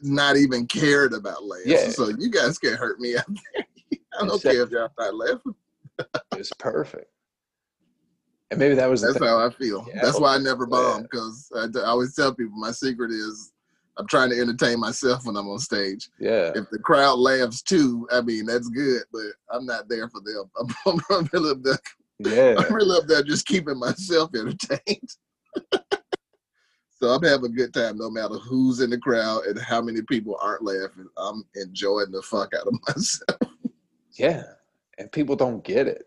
not even cared about laughs. Yeah. So you guys can't hurt me out there. I don't Exactly. care if y'all not laughing. it's perfect and maybe that was That's how I feel. Yeah. That's why I never Yeah. bomb because I, I always tell people my secret is I'm trying to entertain myself when I'm on stage. yeah If the crowd laughs too, I mean that's good, but I'm not there for them. I'm, I'm really up there. yeah I'm really up there just keeping myself entertained. so I'm having a good time no matter who's in the crowd and how many people aren't laughing. I'm enjoying the fuck out of myself. Yeah, and people don't get it.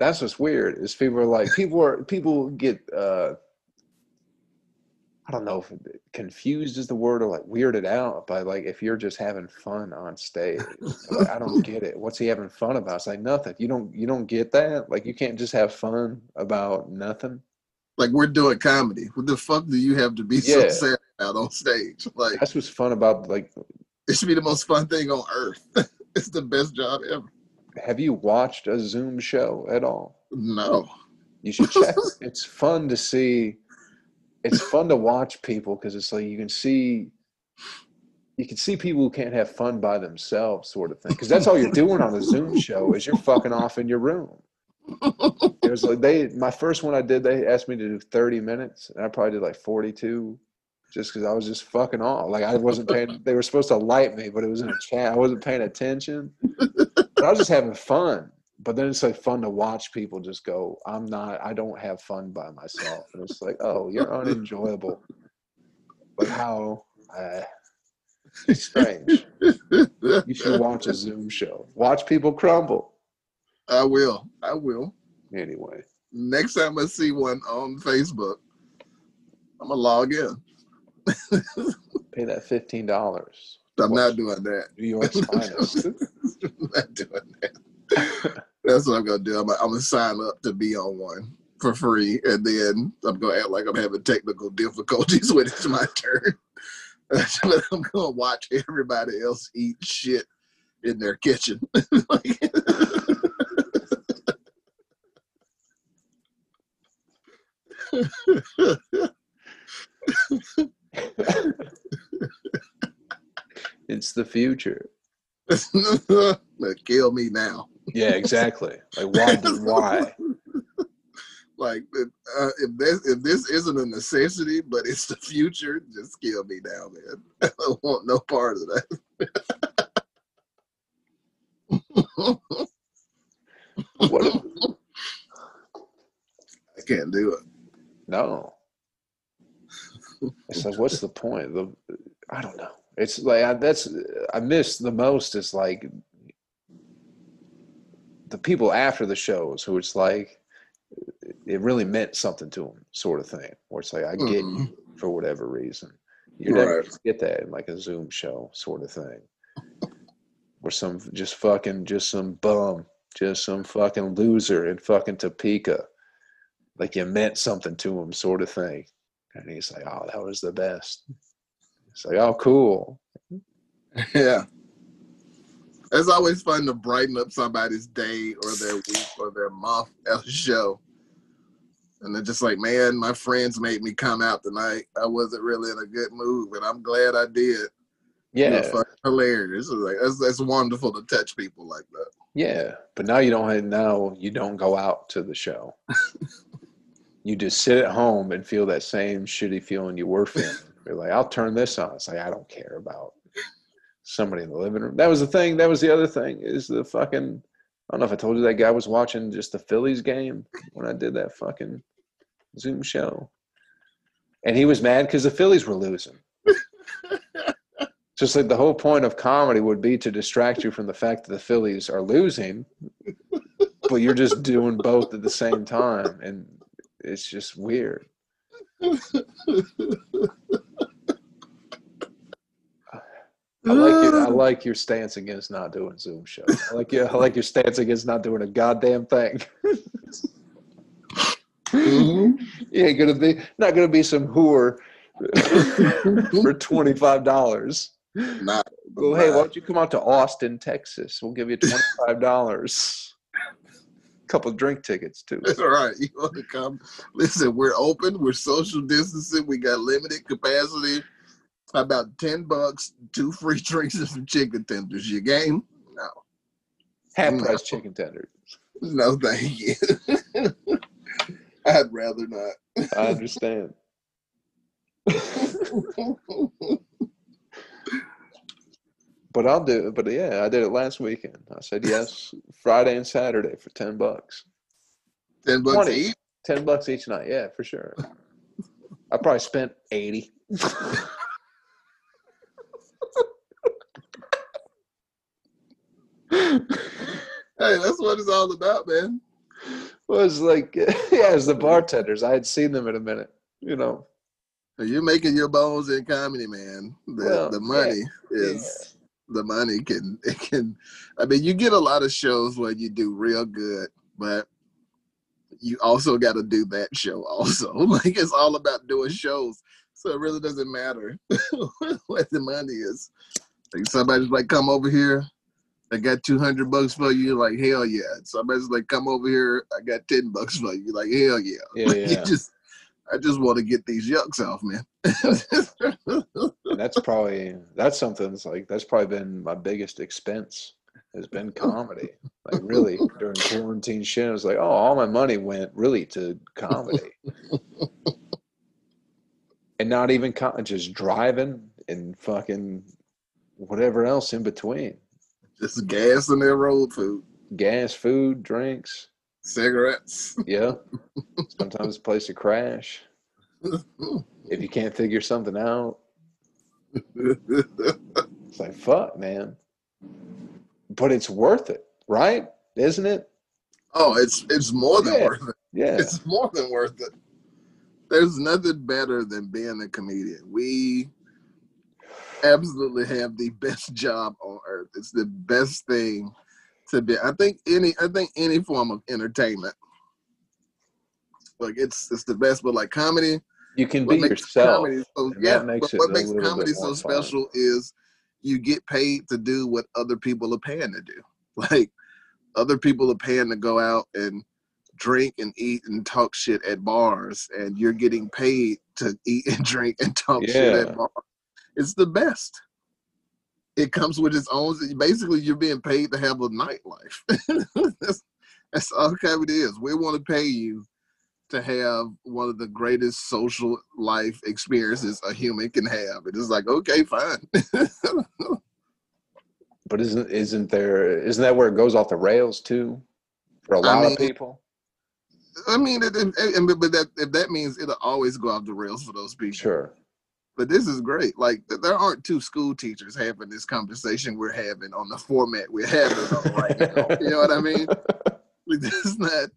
That's what's weird. Is people are like people are people get uh I don't know if confused is the word or like weirded out by like if you're just having fun on stage. Like, I don't get it. What's he having fun about? It's like nothing. You don't you don't get that? Like you can't just have fun about nothing. Like we're doing comedy. What the fuck do you have to be so sad about on stage? Like That's what's fun about like it should be the most fun thing on earth. it's the best job ever. Have you watched a Zoom show at all? No. You should check. it's fun to see. It's fun to watch people because it's like you can see, you can see people who can't have fun by themselves, sort of thing. Because that's all you're doing on a Zoom show is you're fucking off in your room. It was like they, my first one I did, they asked me to do 30 minutes, and I probably did like 42, just because I was just fucking off. Like I wasn't paying. They were supposed to light me, but it was in a chat. I wasn't paying attention. But I was just having fun. But then it's like fun to watch people just go, I'm not, I don't have fun by myself. And it's like, oh, you're unenjoyable. But how, uh, it's strange. You should watch a Zoom show. Watch people crumble. I will. I will. Anyway, Next time I see one on Facebook, I'm gonna log in. pay that $15. I'm not doing that. New York's finest. I'm not doing that. That's what I'm gonna do. I'm, gonna- I'm gonna sign up to be on one for free, and then I'm gonna act like I'm having technical difficulties when it's my turn. I'm gonna watch everybody else eat shit in their kitchen. Like- It's the future. Kill me now. Yeah, exactly. Like why? Why? Like uh, if this if this isn't a necessity, but it's the future, just kill me now, man. I don't want no part of that. What? if- I can't do it. No. It's like, what's the point? The I don't know. It's like I, that's I miss the most is like the people after the shows who it's like it really meant something to them, sort of thing. Where it's like I get you Mhm. for whatever reason, You're never get that in like a Zoom show sort of thing. Or some just fucking just some bum, just some fucking loser in fucking Topeka. Like you meant something to him sort of thing. And he's like, Oh, that was the best. It's like, oh cool. Yeah. It's always fun to brighten up somebody's day or their week or their month at a show. And they're just like, man, my friends made me come out tonight. I wasn't really in a good mood, but I'm glad I did. Yeah. was fucking hilarious. It's like that's, that's wonderful to touch people like that. Yeah, but now you don't now you don't go out to the show. you just sit at home and feel that same shitty feeling you were feeling. You're like, I'll turn this on. It's like I don't care about somebody in the living room. That was the thing. That was the other thing. Is the fucking I don't know if I told you that guy was watching just the Phillies game when I did that fucking Zoom show, and he was mad because the Phillies were losing. Just like the whole point of comedy would be to distract you from the fact that the Phillies are losing, but you're just doing both at the same time, and it's just weird. I like your, I like your stance against not doing Zoom shows. I like your I like your stance against not doing a goddamn thing. Mhm. You ain't gonna be not gonna be some whore for twenty five dollars. Well, hey, why don't you come out to Austin, Texas? We'll give you twenty five dollars. Couple drink tickets too. That's all right. You want to come? Listen, we're open. We're social distancing. We got limited capacity. About ten bucks, two free drinks, and some chicken tenders? Your game? No, Half No. price chicken tenders. no, thank you. I'd rather not. I understand. But I'll do it. But yeah, I did it last weekend. I said yes Friday and Saturday for ten bucks. ten bucks 20. each. Ten bucks each night, yeah, for sure. I probably spent eighty. Hey, that's what it's all about, man. was like yeah, as the bartenders. I had seen them in a minute, you know. You're making your bones in comedy, man. The Well, the money is the money can it can. I mean, you get a lot of shows where you do real good, but you also got to do that show also. Like it's all about doing shows, so it really doesn't matter what the money is. Like somebody's like, come over here. I got two hundred bucks for you. Like hell yeah. Somebody's like, come over here. I got ten bucks for you. Like hell yeah. Yeah, yeah. You just, I just want to get these yucks off, man. That's probably that's something that's like that's probably been my biggest expense has been comedy. Like really during quarantine shit, I was like, oh, all my money went really to comedy, and not even just driving and fucking whatever else in between, just gas and their road food, gas, food, drinks. Cigarettes. Yeah, sometimes a place to crash if you can't figure something out. It's like fuck, man. But it's worth it, right? Isn't it? oh, it's it's more than Yeah. worth it. Yeah. It's more than worth it. There's nothing better than being a comedian. We absolutely have the best job on earth. It's the best thing to be. I think any I think any form of entertainment. Like it's it's the best, but like comedy, You can be yourself. comedy so yeah, makes but what makes comedy so more fun. special is you get paid to do what other people are paying to do. Like other people are paying to go out and drink and eat and talk shit at bars, and you're getting paid to eat and drink and talk shit at bars. It's the best. It comes with its own. Basically, you're being paid to have a nightlife. that's, that's all comedy is. We want to pay you to have one of the greatest social life experiences a human can have. And it's like, okay, fine. But isn't isn't there isn't that where it goes off the rails too? For a I lot mean, of people? I mean, it, it, it- but that if that means it'll always go off the rails for those people. Sure. But this is great. Like there aren't two school teachers having this conversation we're having on the format we're having on right now. You know what I mean? Like, this is not.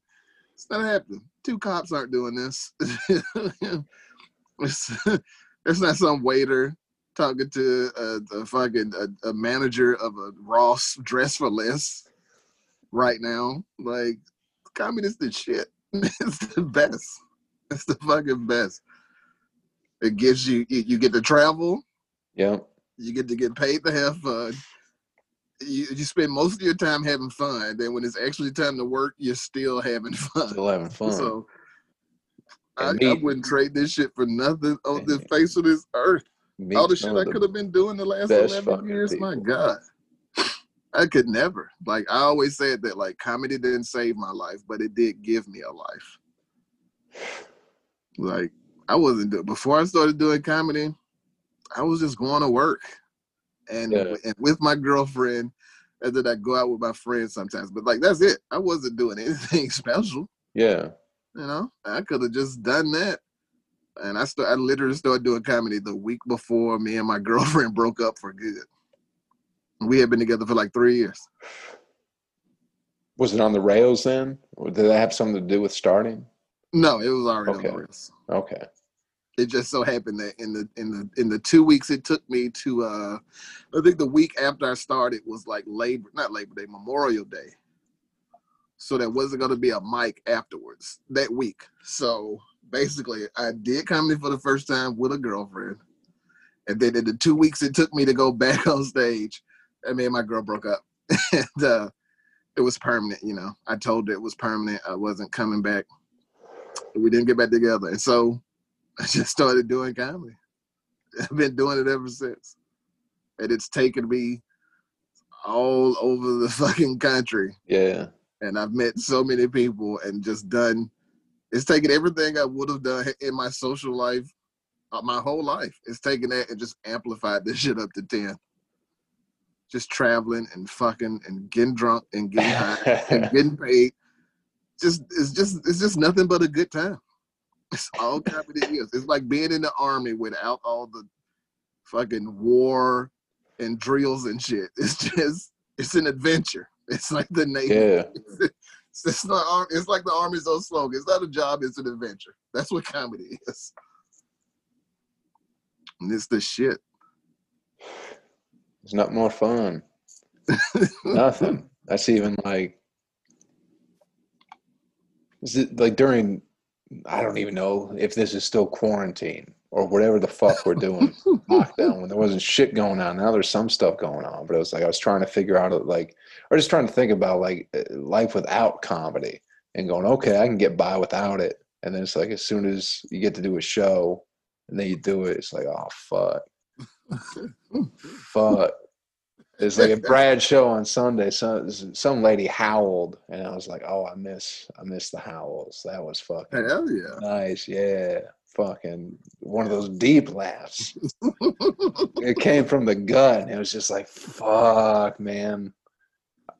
It's not happening. Two cops aren't doing this. It's- It's not some waiter talking to a, a fucking a, a manager of a Ross dress for less right now. Like comedy is the shit. it's the best. It's the fucking best. It gives you you, get to travel. Yeah. You get to get paid to have fun. You, you spend most of your time having fun. Then when it's actually time to work, you're still having fun. Still having fun. So I, And I wouldn't trade this shit for nothing on the face of this earth. All the shit I could have been doing the last 11 fucking years, my. God. I could never. Like, I always said that, like, comedy didn't save my life, but it did give me a life. Like, I wasn't doing, before I started doing comedy, I was just going to work and, Yeah. and with my girlfriend, and then I go out with my friends sometimes. But, like, that's it. I wasn't doing anything special. Yeah. You know, I could have just done that. And I st- I literally started doing comedy the week before me and my girlfriend broke up for good. We had been together for like three years. Was it on the rails then? Or did that have something to do with starting? No, it was already on Okay. the rails. Okay. It just so happened that in the in the in the two weeks it took me to uh I think the week after I started was like Labor not Labor Day, Memorial Day. So there wasn't gonna be a mic afterwards that week. So basically I did comedy for the first time with a girlfriend. And then in the two weeks it took me to go back on stage, I mean my girl broke up. and uh it was permanent, you know. I told her it was permanent. I wasn't coming back. We didn't get back together. And so I just started doing comedy. I've been doing it ever since. And it's taken me all over the fucking country. Yeah. And I've met so many people and just done, it's taken everything I would have done in my social life, uh, my whole life. It's taken that and just amplified this shit up to 10. Just traveling and fucking and getting drunk and getting high and getting paid. Just it's just it's just nothing but a good time. It's all comedy is. It's like being in the army without all the fucking war and drills and shit. It's just it's an adventure. It's like the Navy. yeah. It's, it's not it's like the army's own slogan. It's not a job, it's an adventure. That's what comedy is. And it's the shit. It's not more fun. Nothing. That's even like, it like during, I don't even know if this is still quarantine or whatever the fuck we're doing lockdown when there wasn't shit going on. Now there's some stuff going on, but it was like I was trying to figure out like, or just trying to think about like uh, life without comedy and going, okay, I can get by without it. And then it's like as soon as you get to do a show and then you do it, it's like, oh fuck, fuck. It's like a Brad show on Sunday. Some some lady howled, and I was like, "Oh, I miss I miss the howls. That was fucking Hell yeah. nice. Yeah, fucking one of those deep laughs. it came from the gut. And it was just like, fuck, man.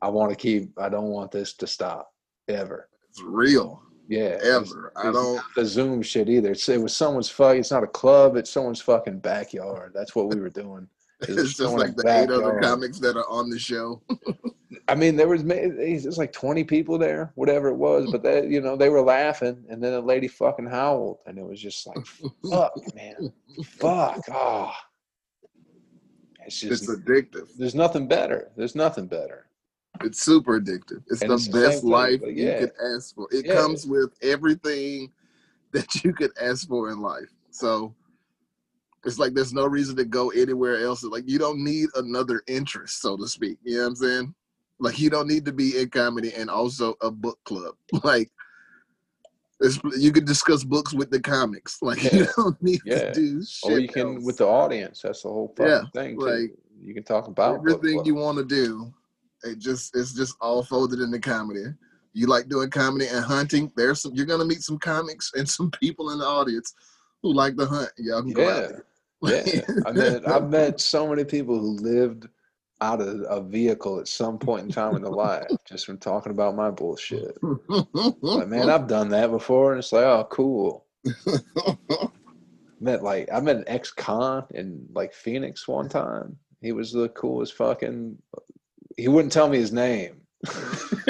I want to keep. I don't want this to stop ever. It's real. Yeah, it's- Ever. I it's don't not the Zoom shit either. It's, it was someone's fuck. It's not a club. It's someone's fucking backyard. That's what we were doing. It's just like the eight other comics that are on the show. I mean, there was there's like 20 people there, whatever it was, but they, you know, they were laughing, and then a lady fucking howled, and it was just like, fuck, man, fuck, oh, it's just It's addictive. there's nothing better. There's nothing better. It's super addictive. It's And the it's the best thing, life you yeah. could ask for. It Yeah. comes with everything that you could ask for in life. So it's like there's no reason to go anywhere else. Like you don't need another interest, so to speak. You know what I'm saying? Like you don't need to be in comedy and also a book club. Like it's, you could discuss books with the comics. Like you don't need Yeah. to do shit. Or you can else. with the audience. That's the whole fucking Yeah, thing. Too. like, you can talk about everything you want to do it just it's just all folded into comedy you like doing comedy and hunting there's some you're gonna meet some comics and some people in the audience who like to hunt y'all can go out Yeah, there. Yeah. I met I've met so many people who lived out of a vehicle at some point in time in their life just from talking about my bullshit. Like, man, I've done that before, and it's like, oh, cool. Met like I met an ex-con in like Phoenix one time. He was the coolest fucking. He wouldn't tell me his name,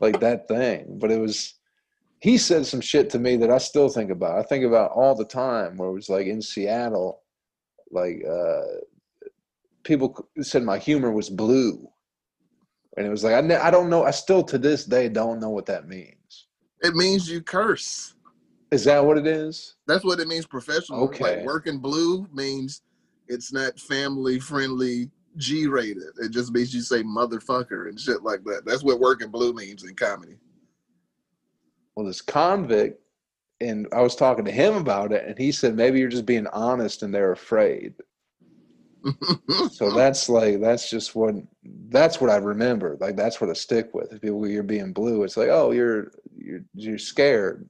like that thing. But it was he said some shit to me that I still think about. I think about all the time where it was like in Seattle, like uh, people said my humor was blue, and it was like I ne- I don't know. I still to this day don't know what that means. It means you curse. Is that what it is? That's what it means professional. Okay. Like working blue means it's not family friendly G rated. It just means you say motherfucker and shit like that. That's what working blue means in comedy. Well, this convict, and I was talking to him about it, and he said maybe you're just being honest and they're afraid. So that's like that's just what that's what I remember. Like that's what I stick with. If people you're being blue, it's like oh you're you're you're scared.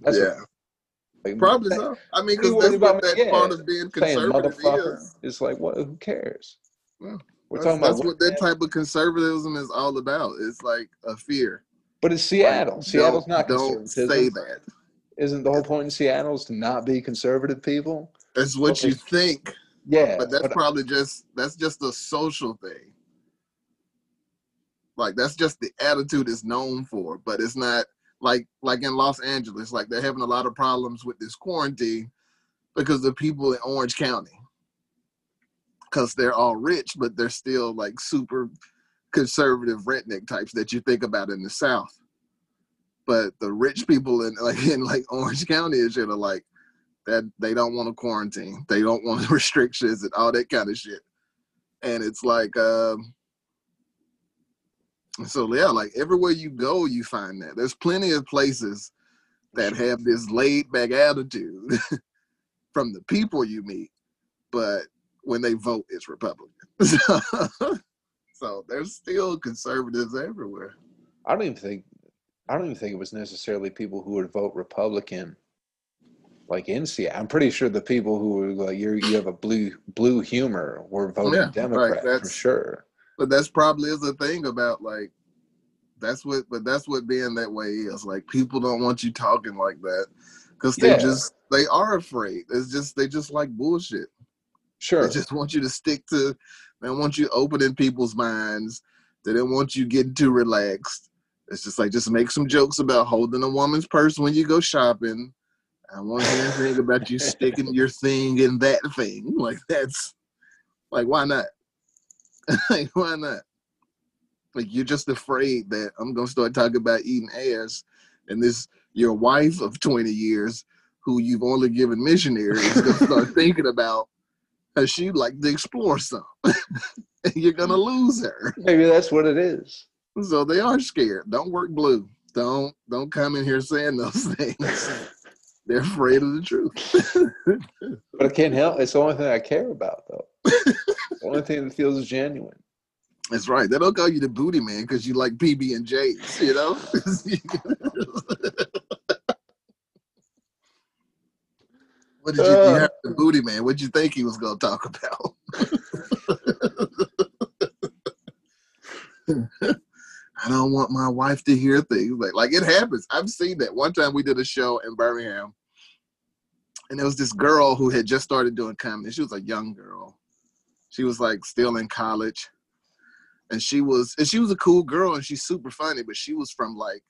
That's what- yeah, like, probably saying- so. I mean, Be because that's about what that yeah. part of being conservative motherfucker. is. It's like what? Who cares? Yeah. We're That's, talking about that's what that type of conservatism is all about. It's like a fear. But it's Seattle. Like, Seattle's not Don't conservative. say that. Isn't the whole point in Seattle is to not be conservative people? That's what you think, Yeah, but that's but probably just that's just a social thing. Like that's just the attitude it's known for, but it's not like like in Los Angeles. Like they're having a lot of problems with this quarantine because the people in Orange County, because they're all rich, but they're still like super conservative redneck types that you think about in the South. But the rich people in like in like Orange County and shit are like that they don't want to quarantine. They don't want restrictions and all that kind of shit. And it's like um so yeah, like everywhere you go you find that. There's plenty of places that have this laid back attitude from the people you meet, but when they vote it's Republican. so, there's still conservatives everywhere. I don't even think I don't even think it was necessarily people who would vote Republican. Like in Seattle, I'm pretty sure the people who were like you you have a blue blue humor were voting Yeah, right, Democrat for that's- sure. but that's probably is the thing about like that's what but that's what being that way is like people don't want you talking like that because they Yeah. just they are afraid it's just they just like bullshit Sure. they just want you to stick to they don't want you opening people's minds. They don't want you getting too relaxed. It's just like just make some jokes about holding a woman's purse when you go shopping. I want to hear anything about you sticking your thing in that thing. Like that's like why not? Like why not? Like you're just afraid that i'm gonna start talking about eating ass and this your wife of 20 years who you've only given missionary is gonna start thinking about how she'd like to explore some and you're gonna lose her Maybe that's what it is. so they are scared don't work blue don't don't come in here saying those things they're afraid of the truth But I can't help. It's the only thing I care about, though. the only thing that feels genuine. That's right. They don't call you the booty man because you like PB and J's, you know. What did you, you Uh. heard the booty man? What would you think he was gonna talk about? I don't want my wife to hear things like like it happens. I've seen that. One time we did a show in Birmingham, and there was this girl who had just started doing comedy. She was a young girl. She was like still in college and she was and she was a cool girl and she's super funny but she was from like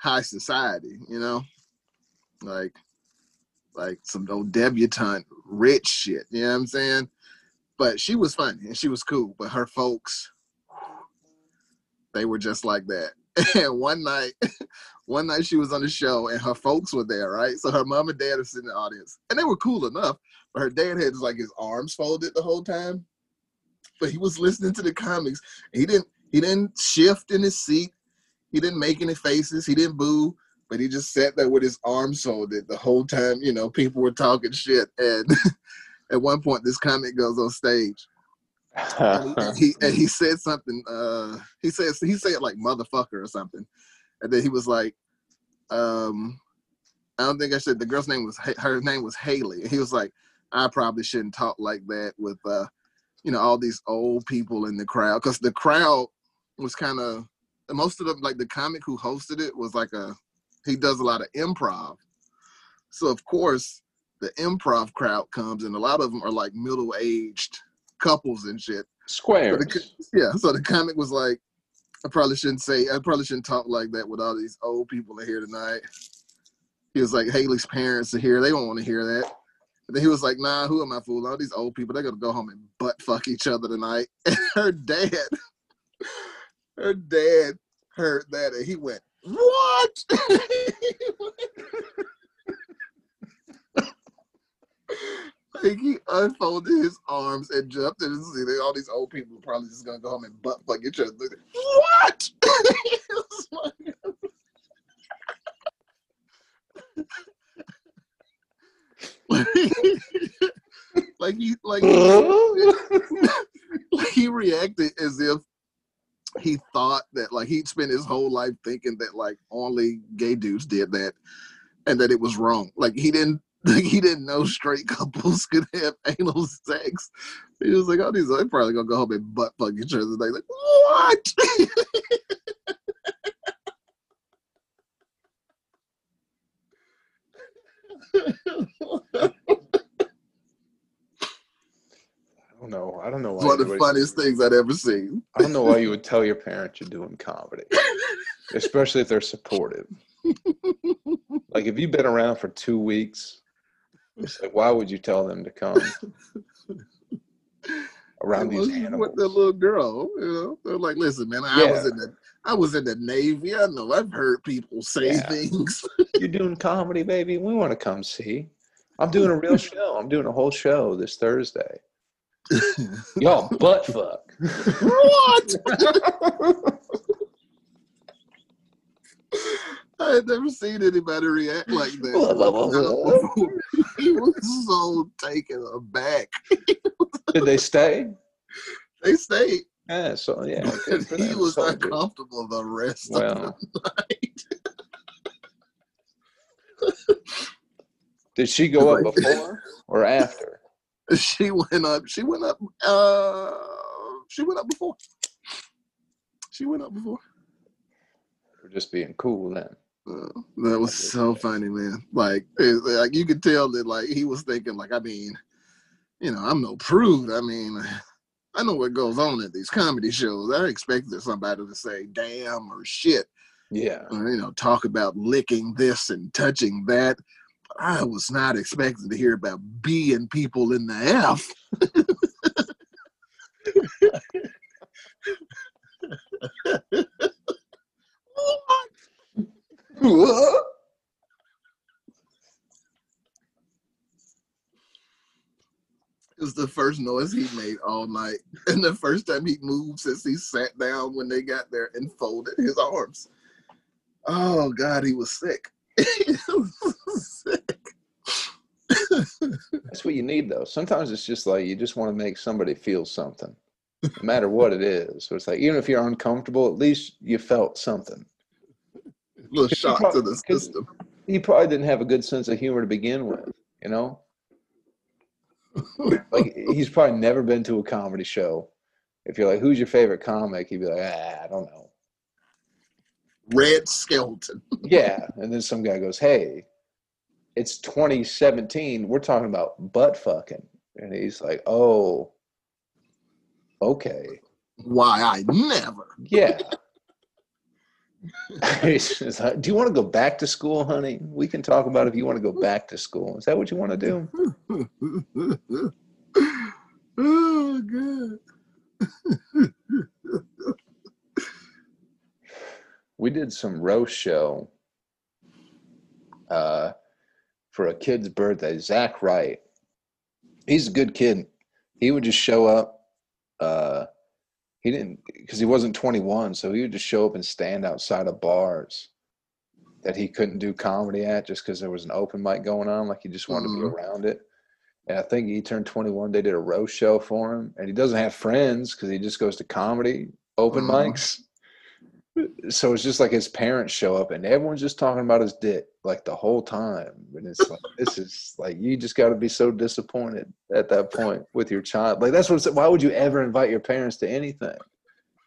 high society you know like like some old debutante rich shit you know what i'm saying but she was funny and she was cool but her folks they were just like that and one night one night she was on the show and her folks were there right so her mom and dad are sitting in the audience and they were cool enough but her dad had like his arms folded the whole time but he was listening to the comics. He didn't he didn't shift in his seat. He didn't make any faces. He didn't boo. But he just sat there with his arms folded the whole time. You know, people were talking shit. And at one point, this comic goes on stage. And he, and he said something. Uh, he said he said like motherfucker or something. And then he was like, um, I don't think I said the girl's name was her name was Haley. And he was like, I probably shouldn't talk like that with uh you know all these old people in the crowd because the crowd was kind of most of them like the comic who hosted it was like a he does a lot of improv so of course the improv crowd comes and a lot of them are like middle-aged couples and shit so the, yeah so the comic was like I probably shouldn't say. I probably shouldn't talk like that with all these old people in here tonight. He was like, Haley's parents are here. They don't want to hear that. And then he was like, Nah, who am I fooling? All these old people, they're gonna go home and butt fuck each other tonight. And her dad, her dad heard that and he went, What? like he unfolded his arms and jumped and see all these old people are probably just gonna go home and butt fuck each other. What? It was like- like he like like he reacted as if he thought that like he'd spent his whole life thinking that like only gay dudes did that and that it was wrong. Like he didn't like he didn't know straight couples could have anal sex. He was like, oh, these are probably gonna go home and butt fuck each other. Like, what? I don't know. I don't know why. one of the funniest things I'd ever seen. I don't know why you would tell your parents you're doing comedy, especially if they're supportive. Like if you've been around for two weeks, like why would you tell them to come around these animals? With the little girl, you know, they're like, listen, man, I was in the I was in the Navy. I know I've heard people say Yeah. things. You're doing comedy, baby. We want to come see. I'm doing a real show. I'm doing a whole show this Thursday. Y'all butt fuck. what? I had never seen anybody react like that. he was so taken aback. Did they stay? They stayed. Yeah, so yeah. good he was So good. uncomfortable the rest Well. of the night. Did she go up before or after? She went up. She went up. Uh, she went up before. She went up before. Or just being cool then? Uh, that was so funny, man. Like, it, like you could tell that, like he was thinking, like, I mean, you know, I'm no prude. I mean, I know what goes on at these comedy shows. I expected somebody to say "damn" or "shit," Yeah. or, you know, talk about licking this and touching that. I was not expecting to hear about B and people in the F. What? It was the first noise he made all night, and the first time he moved since he sat down when they got there and folded his arms. Oh God, he was sick. That's what you need though. Sometimes it's just like you just want to make somebody feel something. No matter what it is. So it's like even if you're uncomfortable, at least you felt something. little shock to the system. He probably didn't have a good sense of humor to begin with, you know? Like he's probably never been to a comedy show. If you're like, who's your favorite comic? He'd be like, ah, I don't know. Red Skelton. Yeah. And then some guy goes, Hey, it's 2017. We're talking about butt fucking. And he's like, Oh, okay. Why I never. Yeah. He's like, do you want to go back to school, honey? We can talk about if you want to go back to school. Is that what you want to do? oh God. We did some roast show uh, for a kid's birthday. Zach Wright. He's a good kid. He would just show up. Uh, he didn't because he wasn't 21, so he would just show up and stand outside of bars that he couldn't do comedy at just because there was an open mic going on. Like he just wanted to Mhm. be around it. And I think he turned 21. They did a roast show for him, and he doesn't have friends because he just goes to comedy open Mhm. mics. So it's just like his parents show up, and everyone's just talking about his dick like the whole time. And it's like this is like you just got to be so disappointed at that point with your child. Like that's what. Why would you ever invite your parents to anything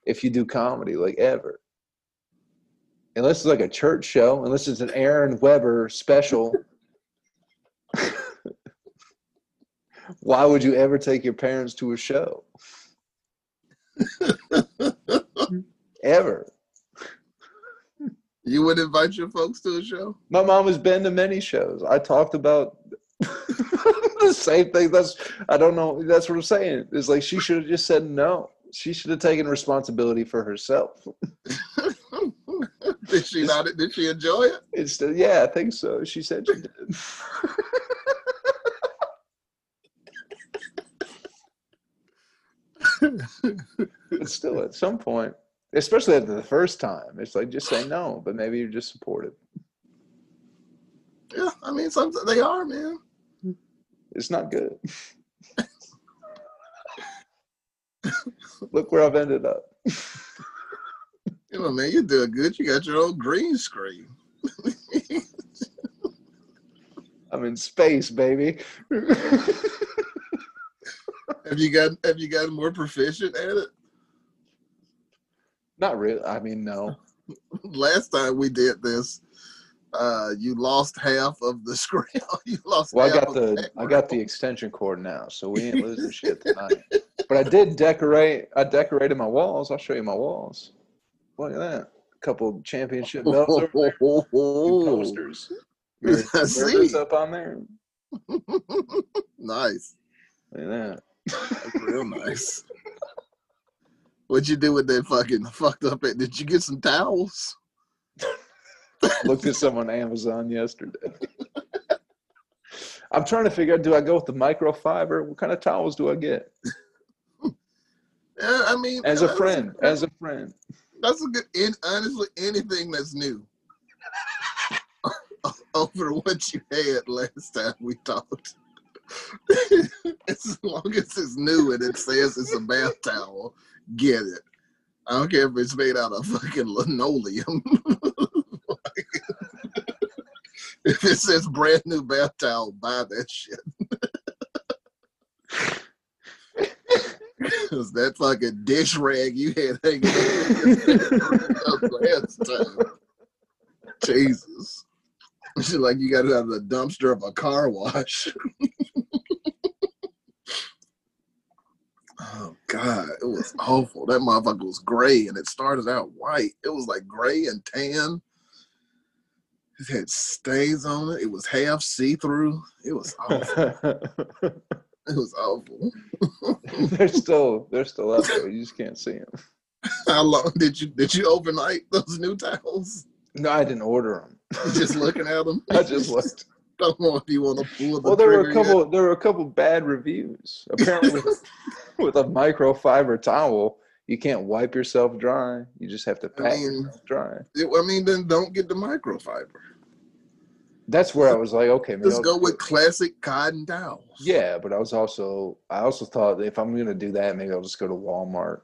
if you do comedy? Like ever. Unless it's like a church show, unless it's an Aaron Weber special. Why would you ever take your parents to a show? ever. You would invite your folks to a show? My mom has been to many shows. I talked about the same thing. That's I don't know. That's what I'm saying. It's like she should have just said no. She should have taken responsibility for herself. did she not? Did she enjoy it? It's yeah, I think so. She said she did. but still, at some point, especially after the first time, it's like just say no. But maybe you're just supportive. Yeah, I mean, some they are, man. It's not good. Look where I've ended up. You know, man, you're doing good. You got your own green screen. I'm in space, baby. have you got Have you gotten more proficient at it? Not really. I mean, no. Last time we did this, uh, you lost half of the screen. you lost. Well, I got the I got the extension cord now, so we ain't losing shit tonight. But I did decorate. I decorated my walls. I'll show you my walls. Look at that. A couple championship belts over there. Posters. See. up on there. nice. Look at that. That's real nice. What'd you do with that fucking fucked up? Did you get some towels? Looked at some on Amazon yesterday. I'm trying to figure out: Do I go with the microfiber? What kind of towels do I get? Yeah, I mean, As a friend, as a friend. That's a good. In, honestly, anything that's new over what you had last time we talked. as long as it's new and it says it's a bath towel, get it. I don't care if it's made out of fucking linoleum. if it says brand new bath towel, buy that shit. Cause that fucking dish rag you had hanging last time. Jesus. It's like you got it out of the dumpster of a car wash. Oh God, it was awful. That motherfucker was gray and it started out white. It was like gray and tan. It had stains on it. It was half see-through. It was awful. It was awful. they're still they're still up there. You just can't see them. How long did you did you overnight those new towels? No, I didn't order them. Just looking at them. I just looked. don't know if you want to pull the Well, there were a trigger yet. couple. There were a couple bad reviews. Apparently, with, a microfiber towel, you can't wipe yourself dry. You just have to I pat mean- yourself dry. It- I mean, then don't get the microfiber. That's where I was like, okay, I'll go with it. classic cotton towels. Yeah, but I was also I also thought if I'm gonna do that, maybe I'll just go to Walmart.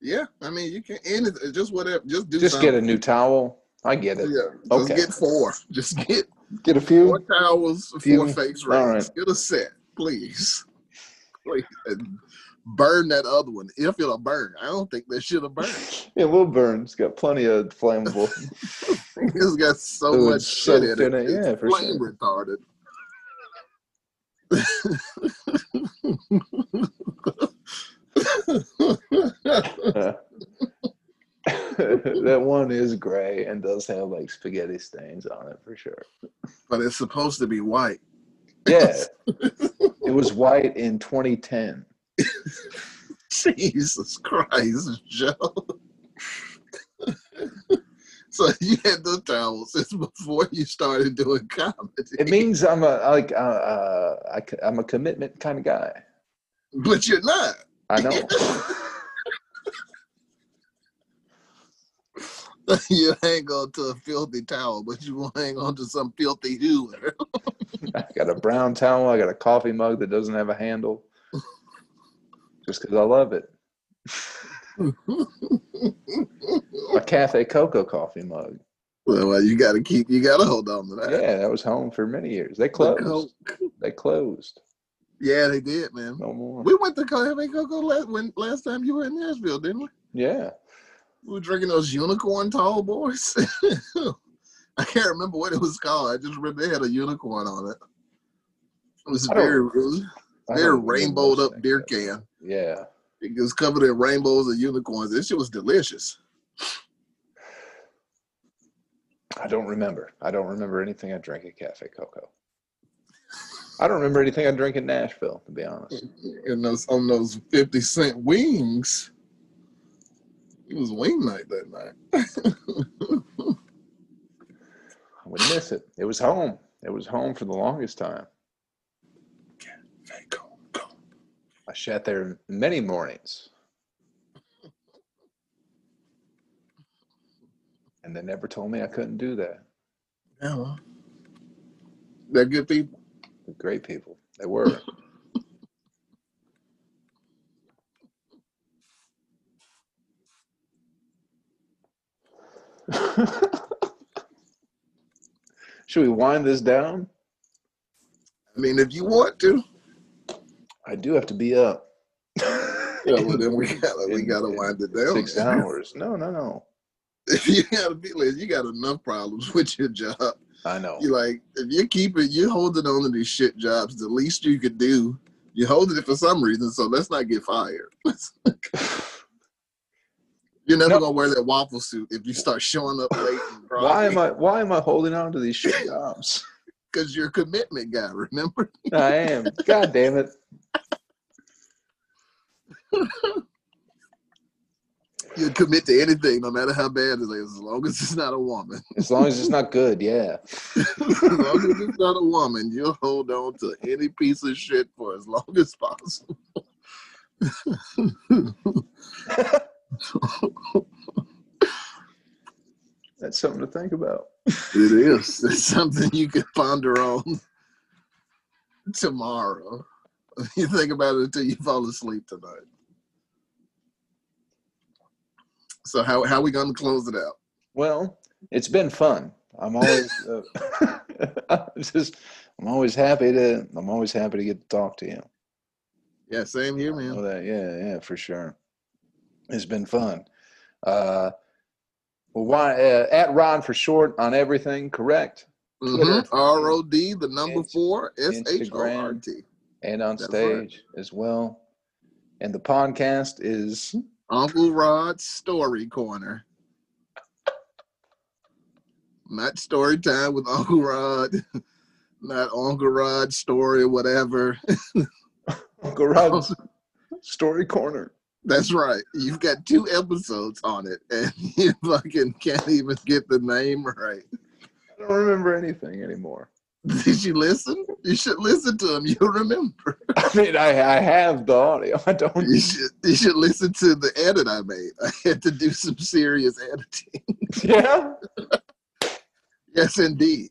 Yeah. I mean, you can anything. Just whatever. Just do. Just get a new towel. I get it. Yeah. Okay. get four. Just get Get a four few. towels, four Few. face All rings. Get a set, please. Please. And burn that other one if it'll burn. I don't think that should have burned. Yeah, will burn. It's got plenty of flammable. it's got so It much shit in it. it, It's yeah, for flame sure. retarded. that one is gray and does have like spaghetti stains on it for sure. but it's supposed to be white. Yeah, it was white in 2010. Jesus Christ, Joe. so you had those towels since before you started doing comedy. It means I'm a like uh, uh, I, I'm a commitment kind of guy. but you're not. I know. you hang on to a filthy towel, but you won't hang on to some filthy hooer. I got a brown towel. I got a coffee mug that doesn't have a handle. Because I love it. A Cafe Coco coffee mug. well, you got to keep. You got to hold on to that. Yeah, that was home for many years. They closed. They closed. Yeah, they did, man. No more. We went to Cafe Coco last when last time you were in Nashville, didn't we? Yeah. We were drinking those unicorn tall boys. I can't remember what it was called. I just remember they had a unicorn on it. It was I very, it was Very rainbowed up beer can. Yeah. It was covered in rainbows and unicorns. This shit was delicious. I don't remember. I don't remember anything I drank at Cafe Coco. I don't remember anything I drank in Nashville, to be honest. And those on those fifty cent wings. It was wing night that night. I would miss it. It was home. It was home for the longest time. Hey, go, go. I sat there many mornings. And they never told me I couldn't do that. Yeah, well, they're good people. They're great people. They were. Should we wind this down? I mean, if you want to, I do have to be up. yeah, well, then we gotta we gotta wind it down. Six hours. No, no, no. You gotta be like, you got enough problems with your job. I know. You like if you keep it, you're holding on to these shit jobs. The least you could do, you're holding it for some reason. So let's not get fired. You're never No. gonna wear that waffle suit if you start showing up late. And Why am I why am I holding on to these shit jobs? Because you're a commitment guy. Remember? I am. God damn it. You commit to anything, no matter how bad it is, as long as it's not a woman. As long as it's not good, yeah. as long as it's not a woman, you'll hold on to any piece of shit for as long as possible. That's something to think about. It is. It's something you can ponder on tomorrow. You think about it until you fall asleep tonight. So how how we gonna close it out? Well, it's been fun. I'm always uh, I'm just I'm always happy to I'm always happy to get to talk to you. Yeah, same here, man. that, yeah, yeah, for sure. It's been fun. Uh, well, why uh, at Rod for short on everything? Correct. Mhm. R O D, the number Inst- four, S H O R. T. and on That's right. stage as well. And the podcast is Uncle Rod's Story Corner. Not story time with Uncle Rod. Not Uncle Rod's story, whatever. Uncle Rod's Story Corner. That's right. You've got two episodes on it, and you fucking can't even get the name right. I don't remember anything anymore. Did you listen? You should listen to them. You'll remember. I mean, I, I have the audio. I don't. You should. You should listen to the edit I made. I had to do some serious editing. Yeah. Yes, indeed.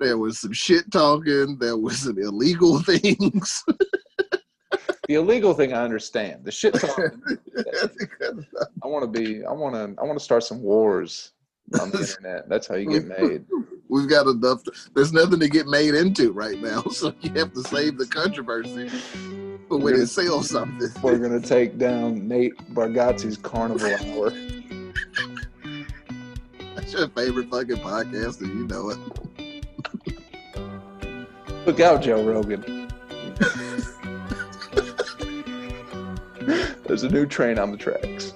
there was some shit talking. There was some illegal things. The illegal thing I understand. The shit talking. I want to be. I want to. I want to start some wars on the internet. That's how you get made. We've got enough. there's nothing to get made into right now, so you have to save the controversy for when it sells something. We're gonna take down Nate Bargatze's Carnival Hour. That's your favorite fucking podcast, and you know it. Look out, Joe Rogan. There's a new train on the tracks.